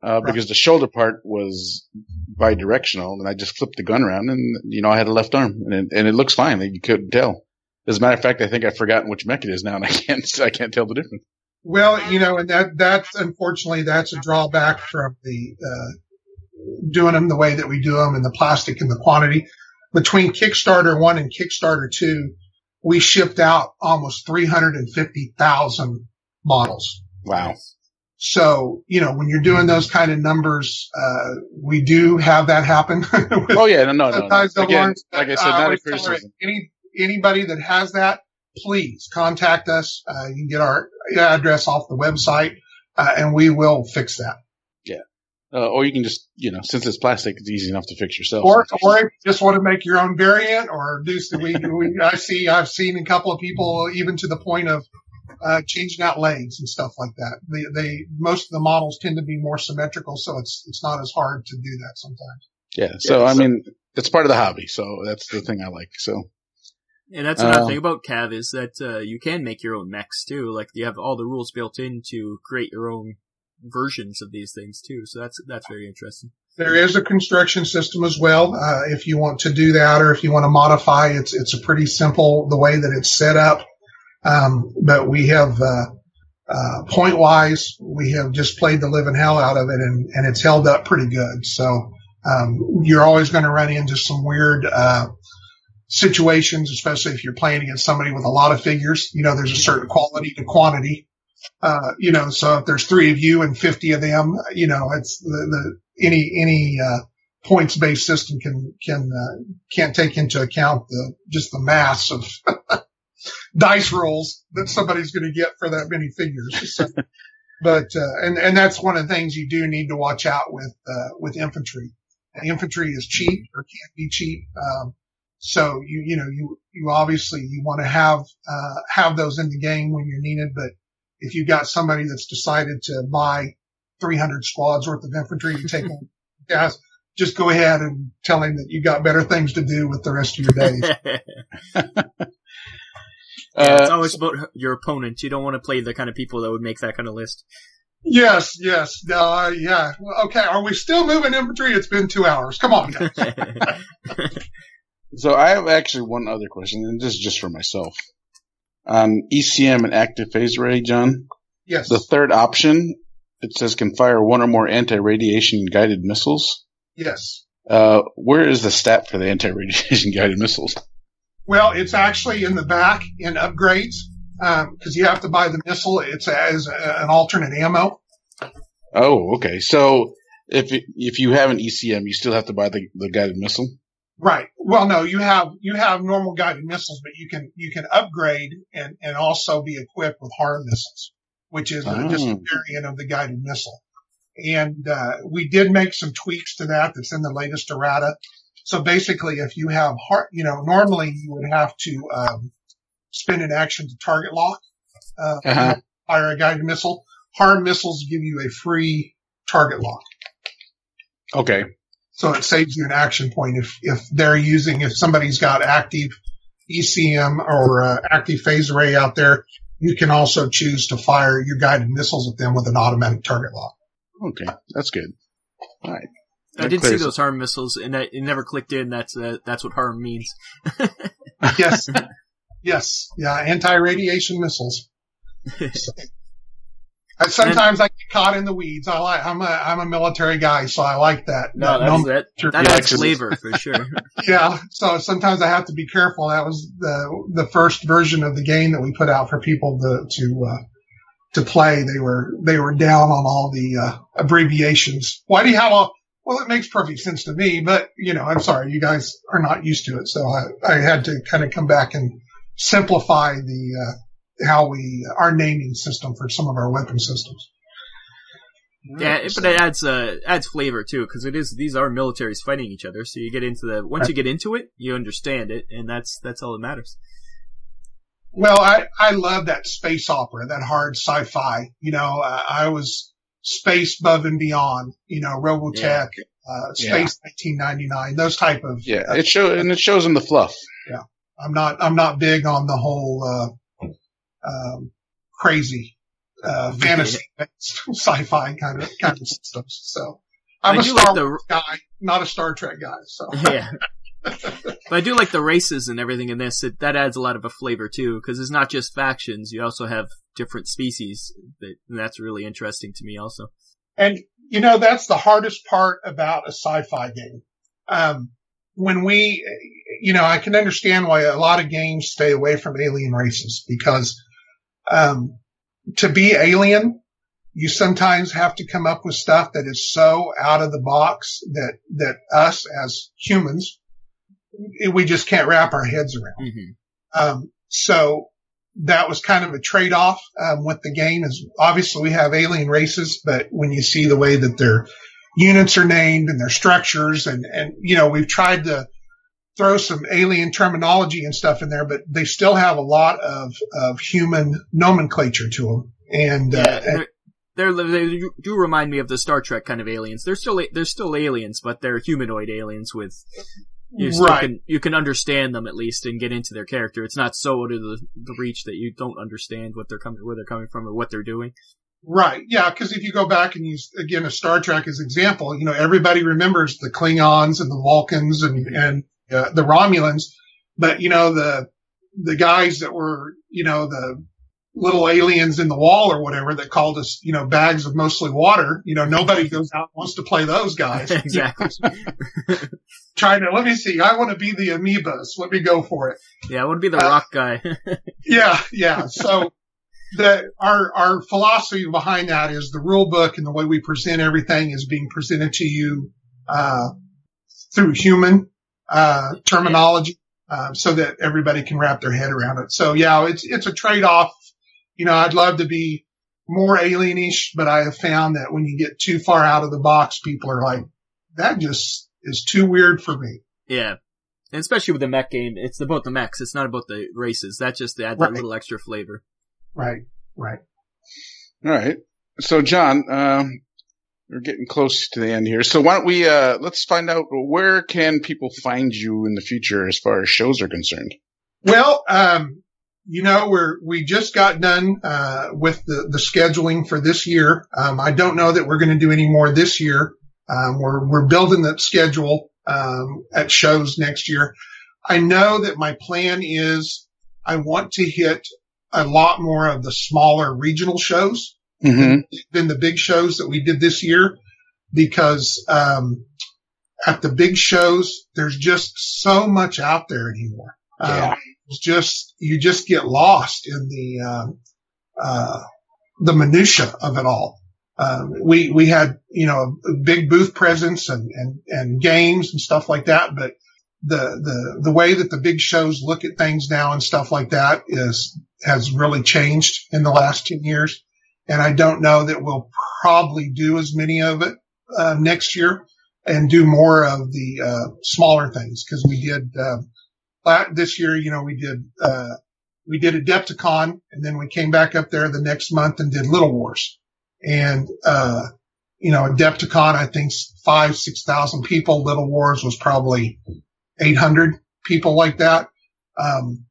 uh, because the shoulder part was bi-directional and I just flipped the gun around and, you know, I had a left arm and it, and it looks fine. You couldn't tell. As a matter of fact, I think I've forgotten which mech it is now and I can't, <laughs> I can't tell the difference. Well, you know, and that, that's unfortunately, that's a drawback from the, uh, doing them the way that we do them and the plastic and the quantity. Between Kickstarter one and Kickstarter two, we shipped out almost 350,000 models. Wow. So, you know, when you're doing those kind of numbers, uh, we do have that happen. <laughs> Oh yeah, no, no, no. no. Again, like I said, I not a criticism. Any, anybody that has that, please contact us. Uh, you can get our address off the website, uh, and we will fix that. Uh, or you can just, you know, since it's plastic, it's easy enough to fix yourself. Or, or if you just want to make your own variant or do some, we, we, I see, I've seen a couple of people even to the point of, uh, changing out legs and stuff like that. They, they, most of the models tend to be more symmetrical, so it's, it's not as hard to do that sometimes. yeah. So, Yeah, I so- mean, it's part of the hobby. So that's the thing I like. So And that's another Um, thing about Cav is that uh, you can make your own mechs too. Like you have all the rules built in to create your own versions of these things too. So that's that's very interesting. There is a construction system as well. Uh, if you want to do that or if you want to modify, it's, it's a pretty simple, the way that it's set up. Um, but we have, uh, uh, point wise, we have just played the living hell out of it and, and it's held up pretty good. So, um, you're always going to run into some weird, uh, situations, especially if you're playing against somebody with a lot of figures. You know, there's a certain quality to quantity. Uh, you know, so if there's three of you and 50 of them, you know, it's the, the, any, any, uh, points based system can, can, uh, can't take into account the, just the mass of <laughs> dice rolls that somebody's going to get for that many figures. So, <laughs> but, uh, and, and that's one of the things you do need to watch out with, uh, with infantry. Infantry is cheap or can't be cheap. Um, so you, you know, you, you obviously, you want to have, uh, have those in the game when you're needed, but if you've got somebody that's decided to buy 300 squads worth of infantry to take on <laughs> guys, just go ahead and tell him that you got better things to do with the rest of your days. <laughs> <laughs> Yeah, it's Uh, always about your opponent. You don't want to play the kind of people that would make that kind of list. Yes, yes, uh, yeah. Well, okay, are we still moving infantry? It's been two hours. Come on, guys. so I have actually one other question, and this is just for myself. On ECM and active phase array, John, Yes. the third option, it says can fire one or more anti-radiation guided missiles. Yes. Uh, where is the stat for the anti-radiation <laughs> guided missiles? Well, it's actually in the back in upgrades because you have to buy the missile. It's as an alternate ammo. Oh, okay. So if it, if you have an ECM, you still have to buy the, the guided missile. Right. Well, no, you have you have normal guided missiles, but you can you can upgrade and and also be equipped with harm missiles, which is uh, just a Oh. variant of the guided missile. And uh, we did make some tweaks to that. That's in the latest errata. So basically, if you have har you know, normally you would have to um, spend an action to target lock, uh, Uh-huh. fire a guided missile. Harm missiles give you a free target lock. Okay. So it saves you an action point if, if they're using, if somebody's got active ECM or uh, active phase array out there, you can also choose to fire your guided missiles at them with an automatic target lock. Okay. That's good. All right. I That did see those harm missiles, and I, it never clicked in. That's uh, that's what harm means. Yes. <laughs> yes. Yeah. Anti-radiation missiles. <laughs> I, sometimes I get caught in the weeds. I like, I'm a, I'm a military guy, so I like that. No, that that's, nom- that Sure. that Yeah, flavor for sure. <laughs> yeah. So sometimes I have to be careful. That was the the first version of the game that we put out for people to to uh, to play. They were they were down on all the uh, abbreviations. Why do you have a well, it makes perfect sense to me, but you know, I'm sorry, you guys are not used to it, so I, I had to kind of come back and simplify the uh, how we our naming system for some of our weapon systems. yeah, it- but it adds uh, adds flavor too, because it is these are militaries fighting each other. So you get into the once you get into it, you understand it, and that's that's all that matters. Well, I, I love that space opera, that hard sci-fi. You know, uh, I was space above and beyond, you know, Robotech, uh, space 1999, those type of, Yeah. It shows and it shows in the fluff. Yeah, I'm not, I'm not big on the whole, uh, um, crazy, uh, fantasy <laughs> sci-fi kind of, kind of systems. So I'm I a Star like the- guy, not a Star Trek guy. So <laughs> yeah. But I do like the races and everything in this. It, that adds a lot of a flavor too, because it's not just factions. You also have different species. That, that's really interesting to me also. And you know, that's the hardest part about a sci-fi game. Um, when we, you know, I can understand why a lot of games stay away from alien races because, um, to be alien, you sometimes have to come up with stuff that is so out of the box that, that us as humans, we just can't wrap our heads around. hmm Um, so that was kind of a trade-off um, with the game. Is obviously we have alien races, but when you see the way that their units are named and their structures, and and you know we've tried to throw some alien terminology and stuff in there, but they still have a lot of of human nomenclature to them. And, uh, and they're, they're, do remind me of the Star Trek kind of aliens. They're still they're still aliens, but they're humanoid aliens with you right. can you can understand them at least and get into their character. It's not so out of the, the reach that you don't understand what they're coming where they're coming from or what they're doing. Right. Yeah. Cause if you go back and use again a Star Trek as example, you know, everybody remembers the Klingons and the Vulcans and, and uh, the Romulans, but you know, the, the guys that were, you know, the little aliens in the wall or whatever that called us, you know, bags of mostly water, you know, nobody goes out and wants to play those guys. <laughs> exactly. <laughs> Trying to, let me see. I want to be the amoebas. Let me go for it. Yeah, I want to be the Uh, rock guy. <laughs> Yeah, yeah. So the our our philosophy behind that is the rule book and the way we present everything is being presented to you uh, through human uh, terminology, uh, so that everybody can wrap their head around it. So yeah, it's it's a trade off. You know, I'd love to be more alienish, but I have found that when you get too far out of the box, people are like, that just is too weird for me. yeah. And especially with the mech game, it's about the mechs. It's not about the races. That just adds Right. that little extra flavor. Right, right. All right. So, John, um, we're getting close to the end here. So, why don't we uh, let's find out where can people find you in the future as far as shows are concerned? Well, um, you know, we're, we just got done, uh, with the, the scheduling for this year. Um, I don't know that we're going to do any more this year. Um, we're, we're building that schedule, um, at shows next year. I know that my plan is I want to hit a lot more of the smaller regional shows Mm-hmm. than the big shows that we did this year because, um, at the big shows, there's just so much out there anymore. Yeah. Um, it's just, you just get lost in the, um, uh, the minutia of it all. Um, we, we had, you know, a big booth presence and, and, and games and stuff like that, but the, the, the way that the big shows look at things now and stuff like that is, has really changed in the last 10 years. And I don't know that we'll probably do as many of it, uh, next year and do more of the, uh, smaller things because we did, uh, this year, you know, we did, uh, we did Adepticon and then we came back up there the next month and did Little Wars. And, uh, you know, Adepticon, I think five, 6,000 people. Little Wars was probably 800 people like that. Um,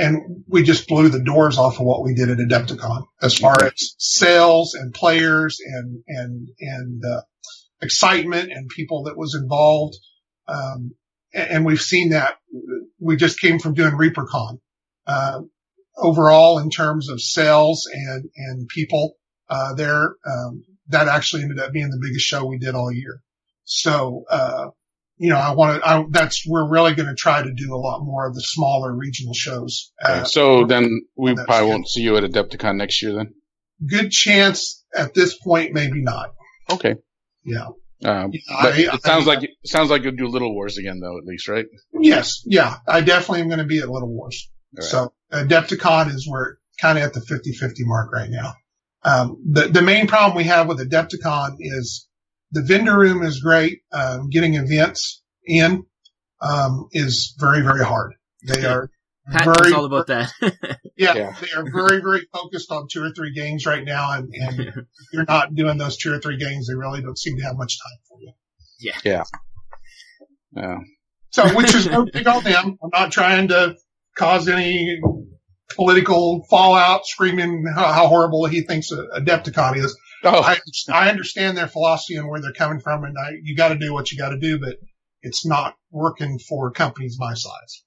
and we just blew the doors off of what we did at Adepticon as far as sales and players and, and, and, uh, excitement and people that was involved. Um, and, and we've seen that we just came from doing ReaperCon. Uh, overall in terms of sales and, and people, uh, there, um, that actually ended up being the biggest show we did all year. So, uh, you know, I want to, I, that's, we're really going to try to do a lot more of the smaller regional shows. Uh, so then we probably good. won't see you at Adepticon next year then. good chance at this point, maybe not. Okay. Yeah. Um, Yeah, I- it sounds I- like it sounds like you'll do Little Wars again though, at least, right? Yes. Yeah. I definitely am going to be at Little Wars. Right. So Adepticon is where kind of at the 50-50 mark right now. Um, the, the main problem we have with Adepticon is the vendor room is great. Um, getting events in, um, is very, very hard. They are Pat very, knows all about that. <laughs> yeah, Yeah. they are very, very focused on two or three games right now. And, and <laughs> if you're not doing those two or three games, they really don't seem to have much time for you. Yeah. Yeah. So, which is no big on them. I'm not trying to cause any political fallout, screaming how, how horrible he thinks a Adepticon is. Oh, I, I understand their philosophy and where they're coming from, and I, you got to do what you got to do, but it's not working for companies my size.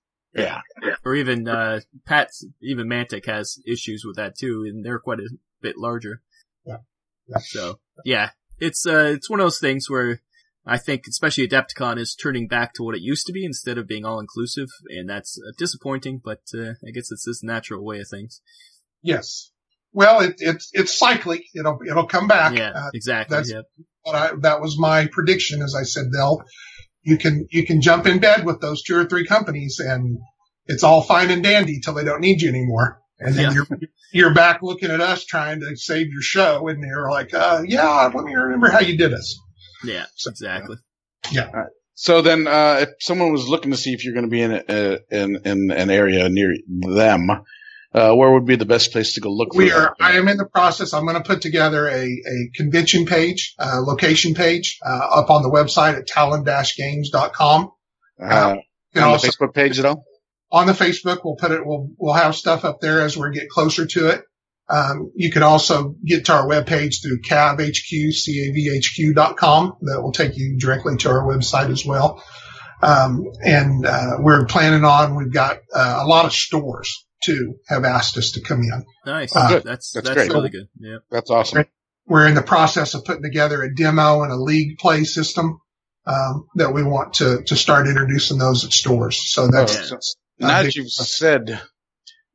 yeah. or even uh, Pat's, even Mantic has issues with that too, and they're quite a bit larger. Yeah. Yeah. So yeah, it's uh, it's one of those things where I think, especially Adepticon, is turning back to what it used to be instead of being all inclusive, and that's uh, disappointing. But uh, I guess it's this natural way of things. Yes. Well, it, it's it's cyclic. It'll it'll come back. yeah, Uh, exactly. that's- Yep. but I, that was my prediction. As I said, they'll you can you can jump in bed with those two or three companies, and it's all fine and dandy till they don't need you anymore. And then Yeah. you're you're back looking at us trying to save your show, and you're like, uh, yeah, let me remember how you did us. Yeah, So, exactly. So then, uh, if someone was looking to see if you're going to be in a, in in an area near them, uh, where would be the best place to go look? We are. that? I am in the process. I'm going to put together a, a convention page, uh, location page, uh, up on the website at talon-games.com. uh, on the also- Facebook page at all. on the Facebook. We'll put it, we'll, we'll have stuff up there as we get closer to it. Um, you can also get to our webpage through cavhq, cavhq.com. That will take you directly to our website as well. Um, and, uh, we're planning on, we've got, uh, a lot of stores too have asked us to come in. Nice. Uh, good. That's That's that's, great. really good. Yeah. That's awesome. We're in the process of putting together a demo and a league play system, um, that we want to, to start introducing those at stores. So that's, Oh, that's Now that you've said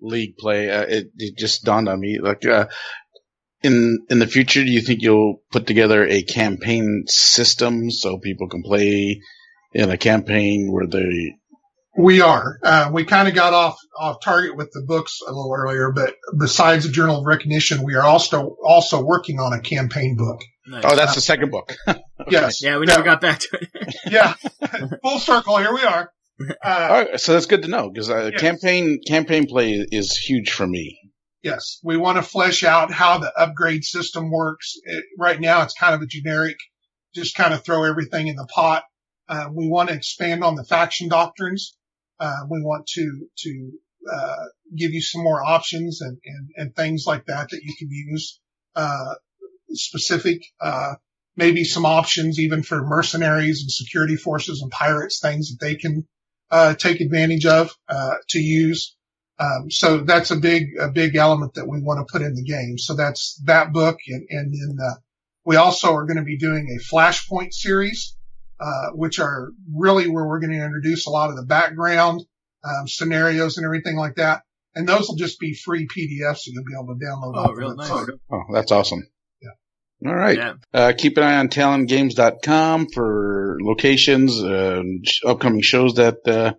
league play, uh, it, it just dawned on me. Like, uh, in in the future, do you think you'll put together a campaign system so people can play in a campaign where they? We are. Uh, we kind of got off off target with the books a little earlier, but besides the Journal of Recognition, we are also also working on a campaign book. Nice. Oh, that's the second book. <laughs> Yes. yeah, we never got back to it. Yeah. Full circle. Here we are. Uh, All right, so that's good to know because uh, Yes. campaign campaign play is huge for me. yes. We want to flesh out how the upgrade system works. It, right now, it's kind of a generic, just kind of throw everything in the pot. Uh, we want to expand on the faction doctrines. Uh, we want to to uh, give you some more options and, and, and things like that that you can use, uh, specific, uh, maybe some options even for mercenaries and security forces and pirates, things that they can, uh, take advantage of, uh, to use. Um, so that's a big, a big element that we want to put in the game. So that's that book. And, and then, we also are going to be doing a flashpoint series, uh, which are really where we're going to introduce a lot of the background, um, scenarios and everything like that. And those will just be free PDFs that you'll be able to download. Oh, real nice. Oh, that's awesome. Yeah. All right. Yeah. Uh, keep an eye on talongames.com for locations, uh, upcoming shows that, uh,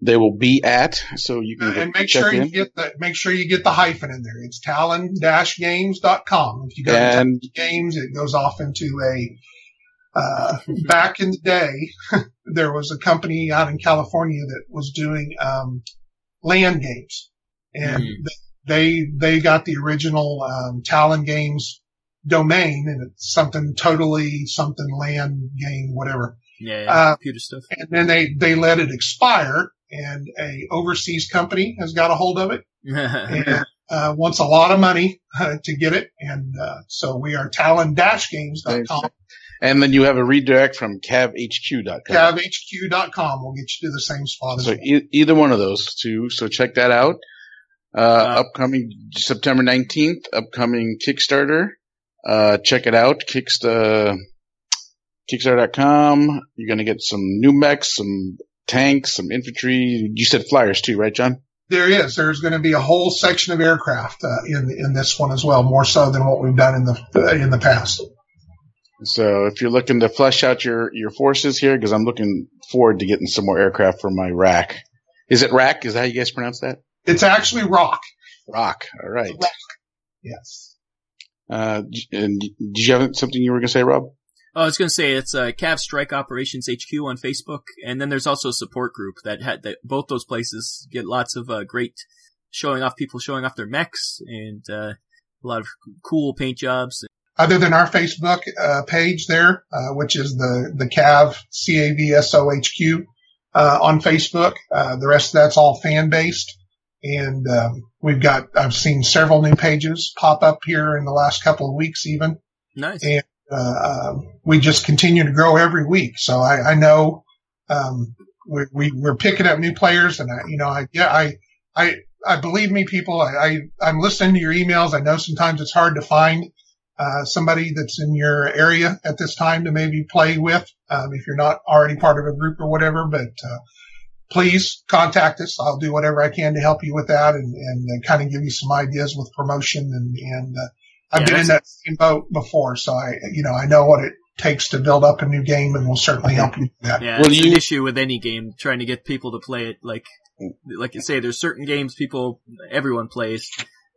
they will be at. So you can and make check sure you get the, make sure you get the hyphen in there. It's talon-games.com. If you go to And games, it goes off into a, uh, back in the day, <laughs> there was a company out in California that was doing, um, land games and Mm. they, they got the original, um, Talon Games domain and it's something totally something land game, whatever. Yeah, yeah, Uh, computer stuff. And then they, they let it expire and a overseas company has got a hold of it <laughs> and uh, wants a lot of money uh, <laughs> to get it. And uh, so we are talon-games.com, and then you have a redirect from cavhq.com. cavhq.com will get you to the same spot as So well. e- either one of those two. So check that out. Uh, Uh, upcoming September 19th, upcoming Kickstarter. Uh, check it out. Kicksta, Kickstarter.com. You're going to get some new mechs, some tanks, some infantry. You said flyers too, right, John? There is. There's going to be a whole section of aircraft uh, in in this one as well, more so than what we've done in the uh, in the past. So if you're looking to flesh out your, your forces here, because I'm looking forward to getting some more aircraft for my rack. Is it rack? Is that how you guys pronounce that? It's actually rock. Rock. All right. Yes. Uh, and did you have something you were going to say, Rob? Oh, I was going to say it's uh, Cav Strike Operations HQ on Facebook, and then there's also a support group that had that both those places get lots of uh, great showing off people showing off their mechs and uh, a lot of cool paint jobs. Other than our Facebook uh, page there, uh, which is the the CAV C A V S O H Q uh, on Facebook, uh, the rest of that's all fan based. And um, we've got I've seen several new pages pop up here in the last couple of weeks, even. Nice. And uh, um, we just continue to grow every week. So I, I know um, we, we we're picking up new players, and I, you know, I yeah, I I I believe me, people. I, I I'm listening to your emails. I know sometimes it's hard to find uh, somebody that's in your area at this time to maybe play with um, if you're not already part of a group or whatever. But uh, please contact us. I'll do whatever I can to help you with that and and uh, kind of give you some ideas with promotion and and. Uh, I've Yeah, been in that same boat before, so I, you know, I know what it takes to build up a new game, and we'll certainly help you do that. Yeah, Will it's you- an issue with any game trying to get people to play it. Like, like you say, there's certain games people, everyone plays.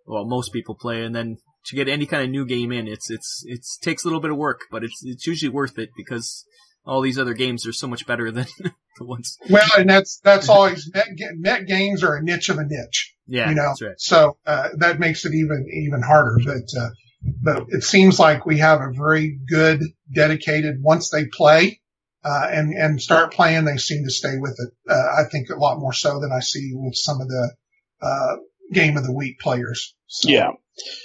Well, most people play, and then to get any kind of new game in, it's it's it's takes a little bit of work, but it's it's usually worth it because all these other games are so much better than <laughs> the ones. Well, and that's that's always net, net games are a niche of a niche, Yeah, you know. that's right. So uh, that makes it even even harder. But uh, but it seems like we have a very good dedicated. Once they play uh, and and start playing, they seem to stay with it. Uh, I think a lot more so than I see with some of the uh, game of the week players. So, Yeah.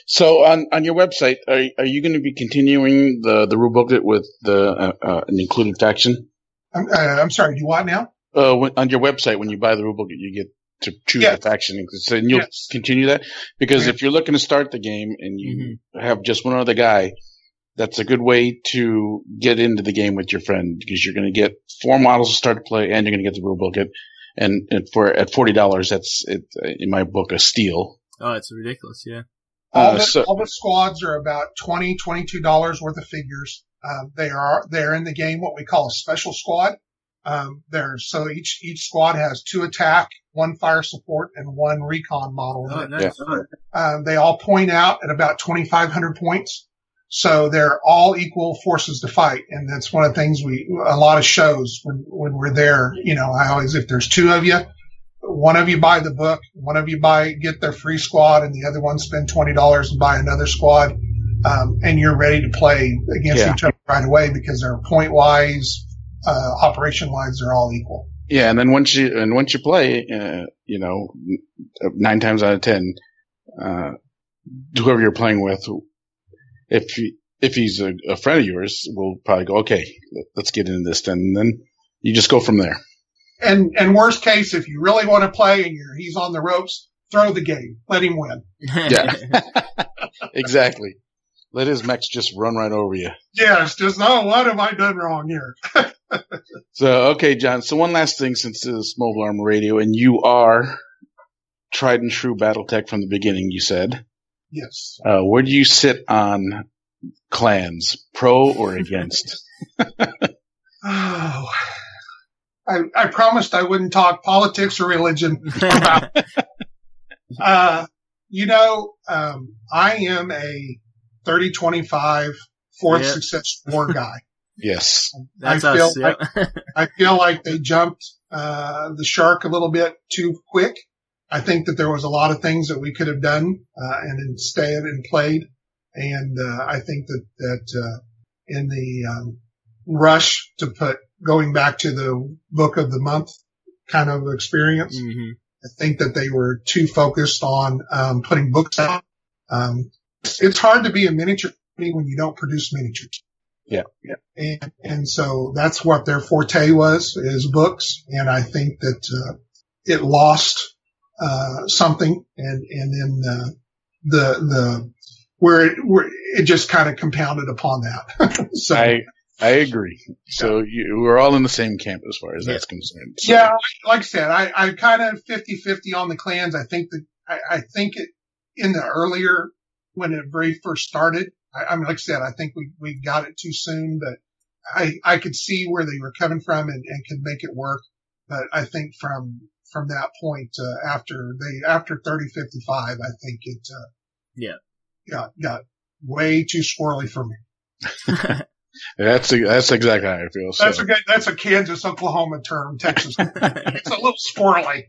So on, on your website, are, are you going to be continuing the, the rule booklet with the, uh, uh, an included faction? I'm, uh, I'm sorry. Do you want now? Uh, when, on your website, when you buy the rule booklet, you get to choose Yes. the faction. So and you'll Yes. continue that because Yes. if you're looking to start the game and you Mm-hmm. have just one other guy, that's a good way to get into the game with your friend because you're going to get four models to start to play and you're going to get the rule booklet. And, and for at forty dollars, that's it, in my book a steal. Oh, it's ridiculous. Yeah. All, Uh, the, so- all the squads are about 20 $22 worth of figures. Um, they are, they're in the game what we call a special squad. Um, there's, so each, each squad has two attack, one fire support, and one recon model. Oh, it. nice. Um, they all point out at about 2,500 points. So they're all equal forces to fight. And that's one of the things we, a lot of shows when, when we're there, you know, I always, if there's two of you, one of you buy the book, one of you buy, get their free squad and the other one spend $20 and buy another squad. Um, and you're ready to play against Yeah. each other right away because they're point wise, uh, operation wise, they're all equal. Yeah, and then once you and once you play, uh, you know, nine times out of ten, uh, whoever you're playing with, if he, if he's a, a, friend of yours, will probably go, okay, let's get into this, then, and then you just go from there. And and worst case, if you really want to play and you're he's on the ropes, throw the game, let him win. <laughs> Yeah, exactly. Let his mechs just run right over you. Yes, just oh, what have I done wrong here? <laughs> so okay, John. So one last thing, since this mobile armor radio, and you are tried and true BattleTech from the beginning. You said yes. Uh, where do you sit on clans, pro or against? <laughs> I, I promised I wouldn't talk politics or religion. <laughs> uh, you know, um, I am a 30, 25, fourth yep. Succession War guy. Yes. That's I feel us, yep. like, <laughs> I feel like they jumped, uh, the shark a little bit too quick. I think that there was a lot of things that we could have done, uh, and instead and played. And, uh, I think that, that, uh, in the, um, rush to put going back to the book of the month kind of experience, mm-hmm. I think that they were too focused on, um, putting books out. Um, it's hard to be a miniature company when you don't produce miniatures. Yeah. Yeah. And, and so that's what their forte was is books. And I think that, uh, it lost, uh, something and, and then, uh, the, the, where it, where it just kind of compounded upon that. <laughs> so I, I agree. So you, we're all in the same camp as far as yeah. that's concerned. So. Yeah. Like, like, I said, I, I kind of 50 50 on the clans. I think that, I, I think it in the earlier when it very first started. I, I mean, like I said, I think we, we got it too soon, but I, I could see where they were coming from and, and could make it work. But I think from, from that point, uh, after they, after 30, 55, I think it, uh, yeah, got, got way too squirrely for me. <laughs> that's, that's exactly how I feel. So. That's a that's a Kansas, Oklahoma term, Texas. <laughs> it's a little squirrely.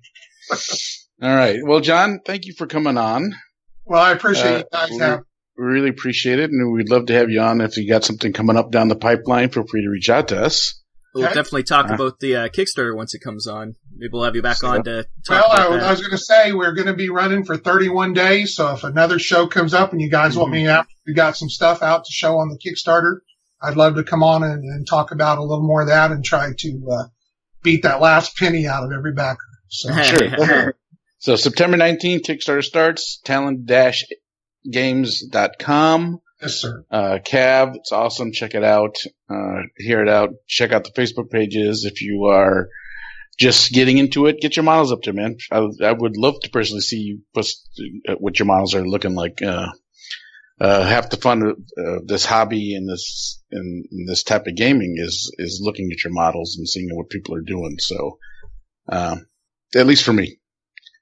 All right. Well, John, thank you for coming on. Well, I appreciate uh, you guys we, have. We really appreciate it, and we'd love to have you on. If you got something coming up down the pipeline, feel free to reach out to us. We'll okay. definitely talk uh, about the uh, Kickstarter once it comes on. Maybe we'll have you back so, on to talk well, I, I, was going to say we're going to be running for 31 days. So if another show comes up and you guys mm-hmm. want me out, we got some stuff out to show on the Kickstarter. I'd love to come on and, and talk about a little more of that and try to uh, beat that last penny out of every backer. So <laughs> sure. <laughs> so September 19th, Kickstarter starts. Talon-games.com. Yes, sir. Uh, Cav, it's awesome. Check it out. Uh, hear it out. Check out the Facebook pages. If you are just getting into it, get your models up there, man. I, I would love to personally see you post uh, what your models are looking like. Uh, uh, half the fun of uh, this hobby and this and, and, this type of gaming is is looking at your models and seeing what people are doing. So, um, at least for me,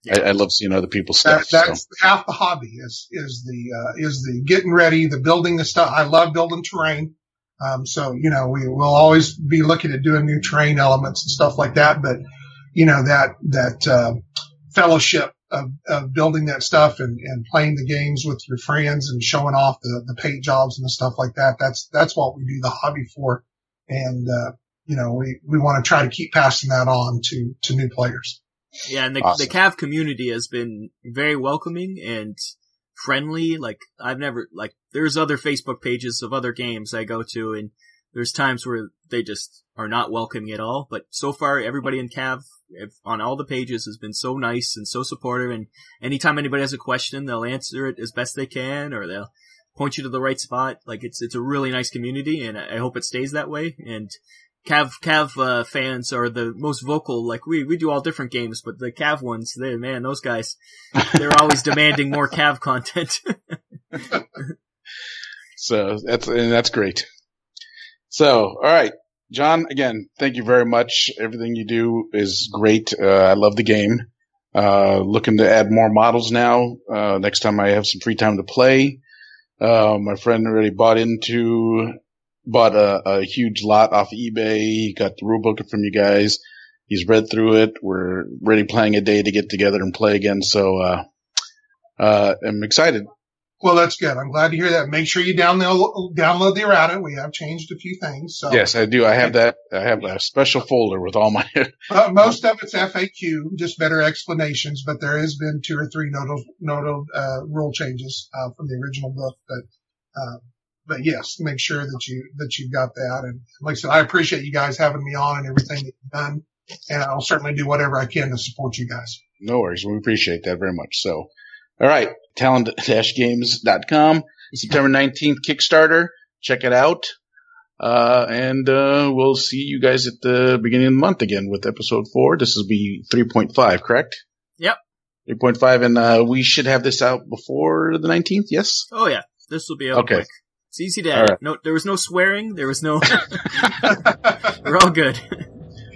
yeah. I, I, love seeing other people's stuff. That, that's so. half the hobby is is the uh, is the getting ready, the building the stuff. I love building terrain. Um, so you know we will always be looking at doing new terrain elements and stuff like that. But you know that that uh, fellowship of, of, building that stuff and, and playing the games with your friends and showing off the, the paint jobs and the stuff like that. That's that's what we do the hobby for. And uh, you know we we want to try to keep passing that on to to new players. Yeah, and the, awesome. the Cav community has been very welcoming and friendly. Like I've never like there's other Facebook pages of other games I go to, and there's times where they just are not welcoming at all. But so far, everybody in Cav on all the pages has been so nice and so supportive. And anytime anybody has a question, they'll answer it as best they can, or they'll point you to the right spot. Like it's it's a really nice community, and I hope it stays that way. And Cav Cav uh, fans are the most vocal. Like we we do all different games, but the Cav ones, they man, those guys, <laughs> they're always demanding more Cav content. <laughs> so that's and that's great. So all right, John. Again, thank you very much. Everything you do is great. Uh, I love the game. Uh, looking to add more models now. Uh, next time I have some free time to play. Uh, my friend already bought into bought a, a huge lot off eBay. He got the rule book from you guys. He's read through it. We're ready planning a day to get together and play again. So, uh, uh, I'm excited. Well, that's good. I'm glad to hear that. Make sure you download download the errata. We have changed a few things. So Yes, I do. I have that. I have a special folder with all my. <laughs> uh, most of it's FAQ, just better explanations. But there has been two or three notable notable uh, rule changes uh, from the original book. But uh, but yes, make sure that you that you've got that. And like I said, I appreciate you guys having me on and everything that you've done. And I'll certainly do whatever I can to support you guys. no worries. We appreciate that very much. So, all right. Talon-games.com. September 19th Kickstarter. Check it out. Uh, and, uh, we'll see you guys at the beginning of the month again with episode four. This will be 3.5, correct? Yep. 3.5. And, uh, we should have this out before the 19th. Yes. Oh yeah, this will be out Okay. quick. It's easy to All edit. right. No, there was no swearing. There was no. <laughs> <laughs> We're all good.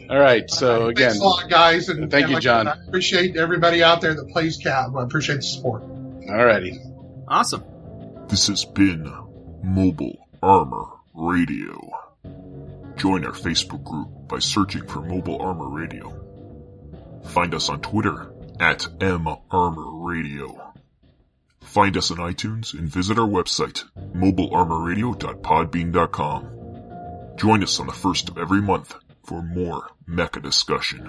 All right. So again, Thanks a lot, guys. And Thank and you, like John. I appreciate everybody out there that plays CAV. I appreciate the support. All righty. Awesome. This has been Mobile Armor Radio. Join our Facebook group by searching for Mobile Armor Radio. Find us on Twitter at M Armor Radio. Find us on iTunes and visit our website, mobilearmorradio.podbean.com. Join us on the first of every month for more mecha discussion.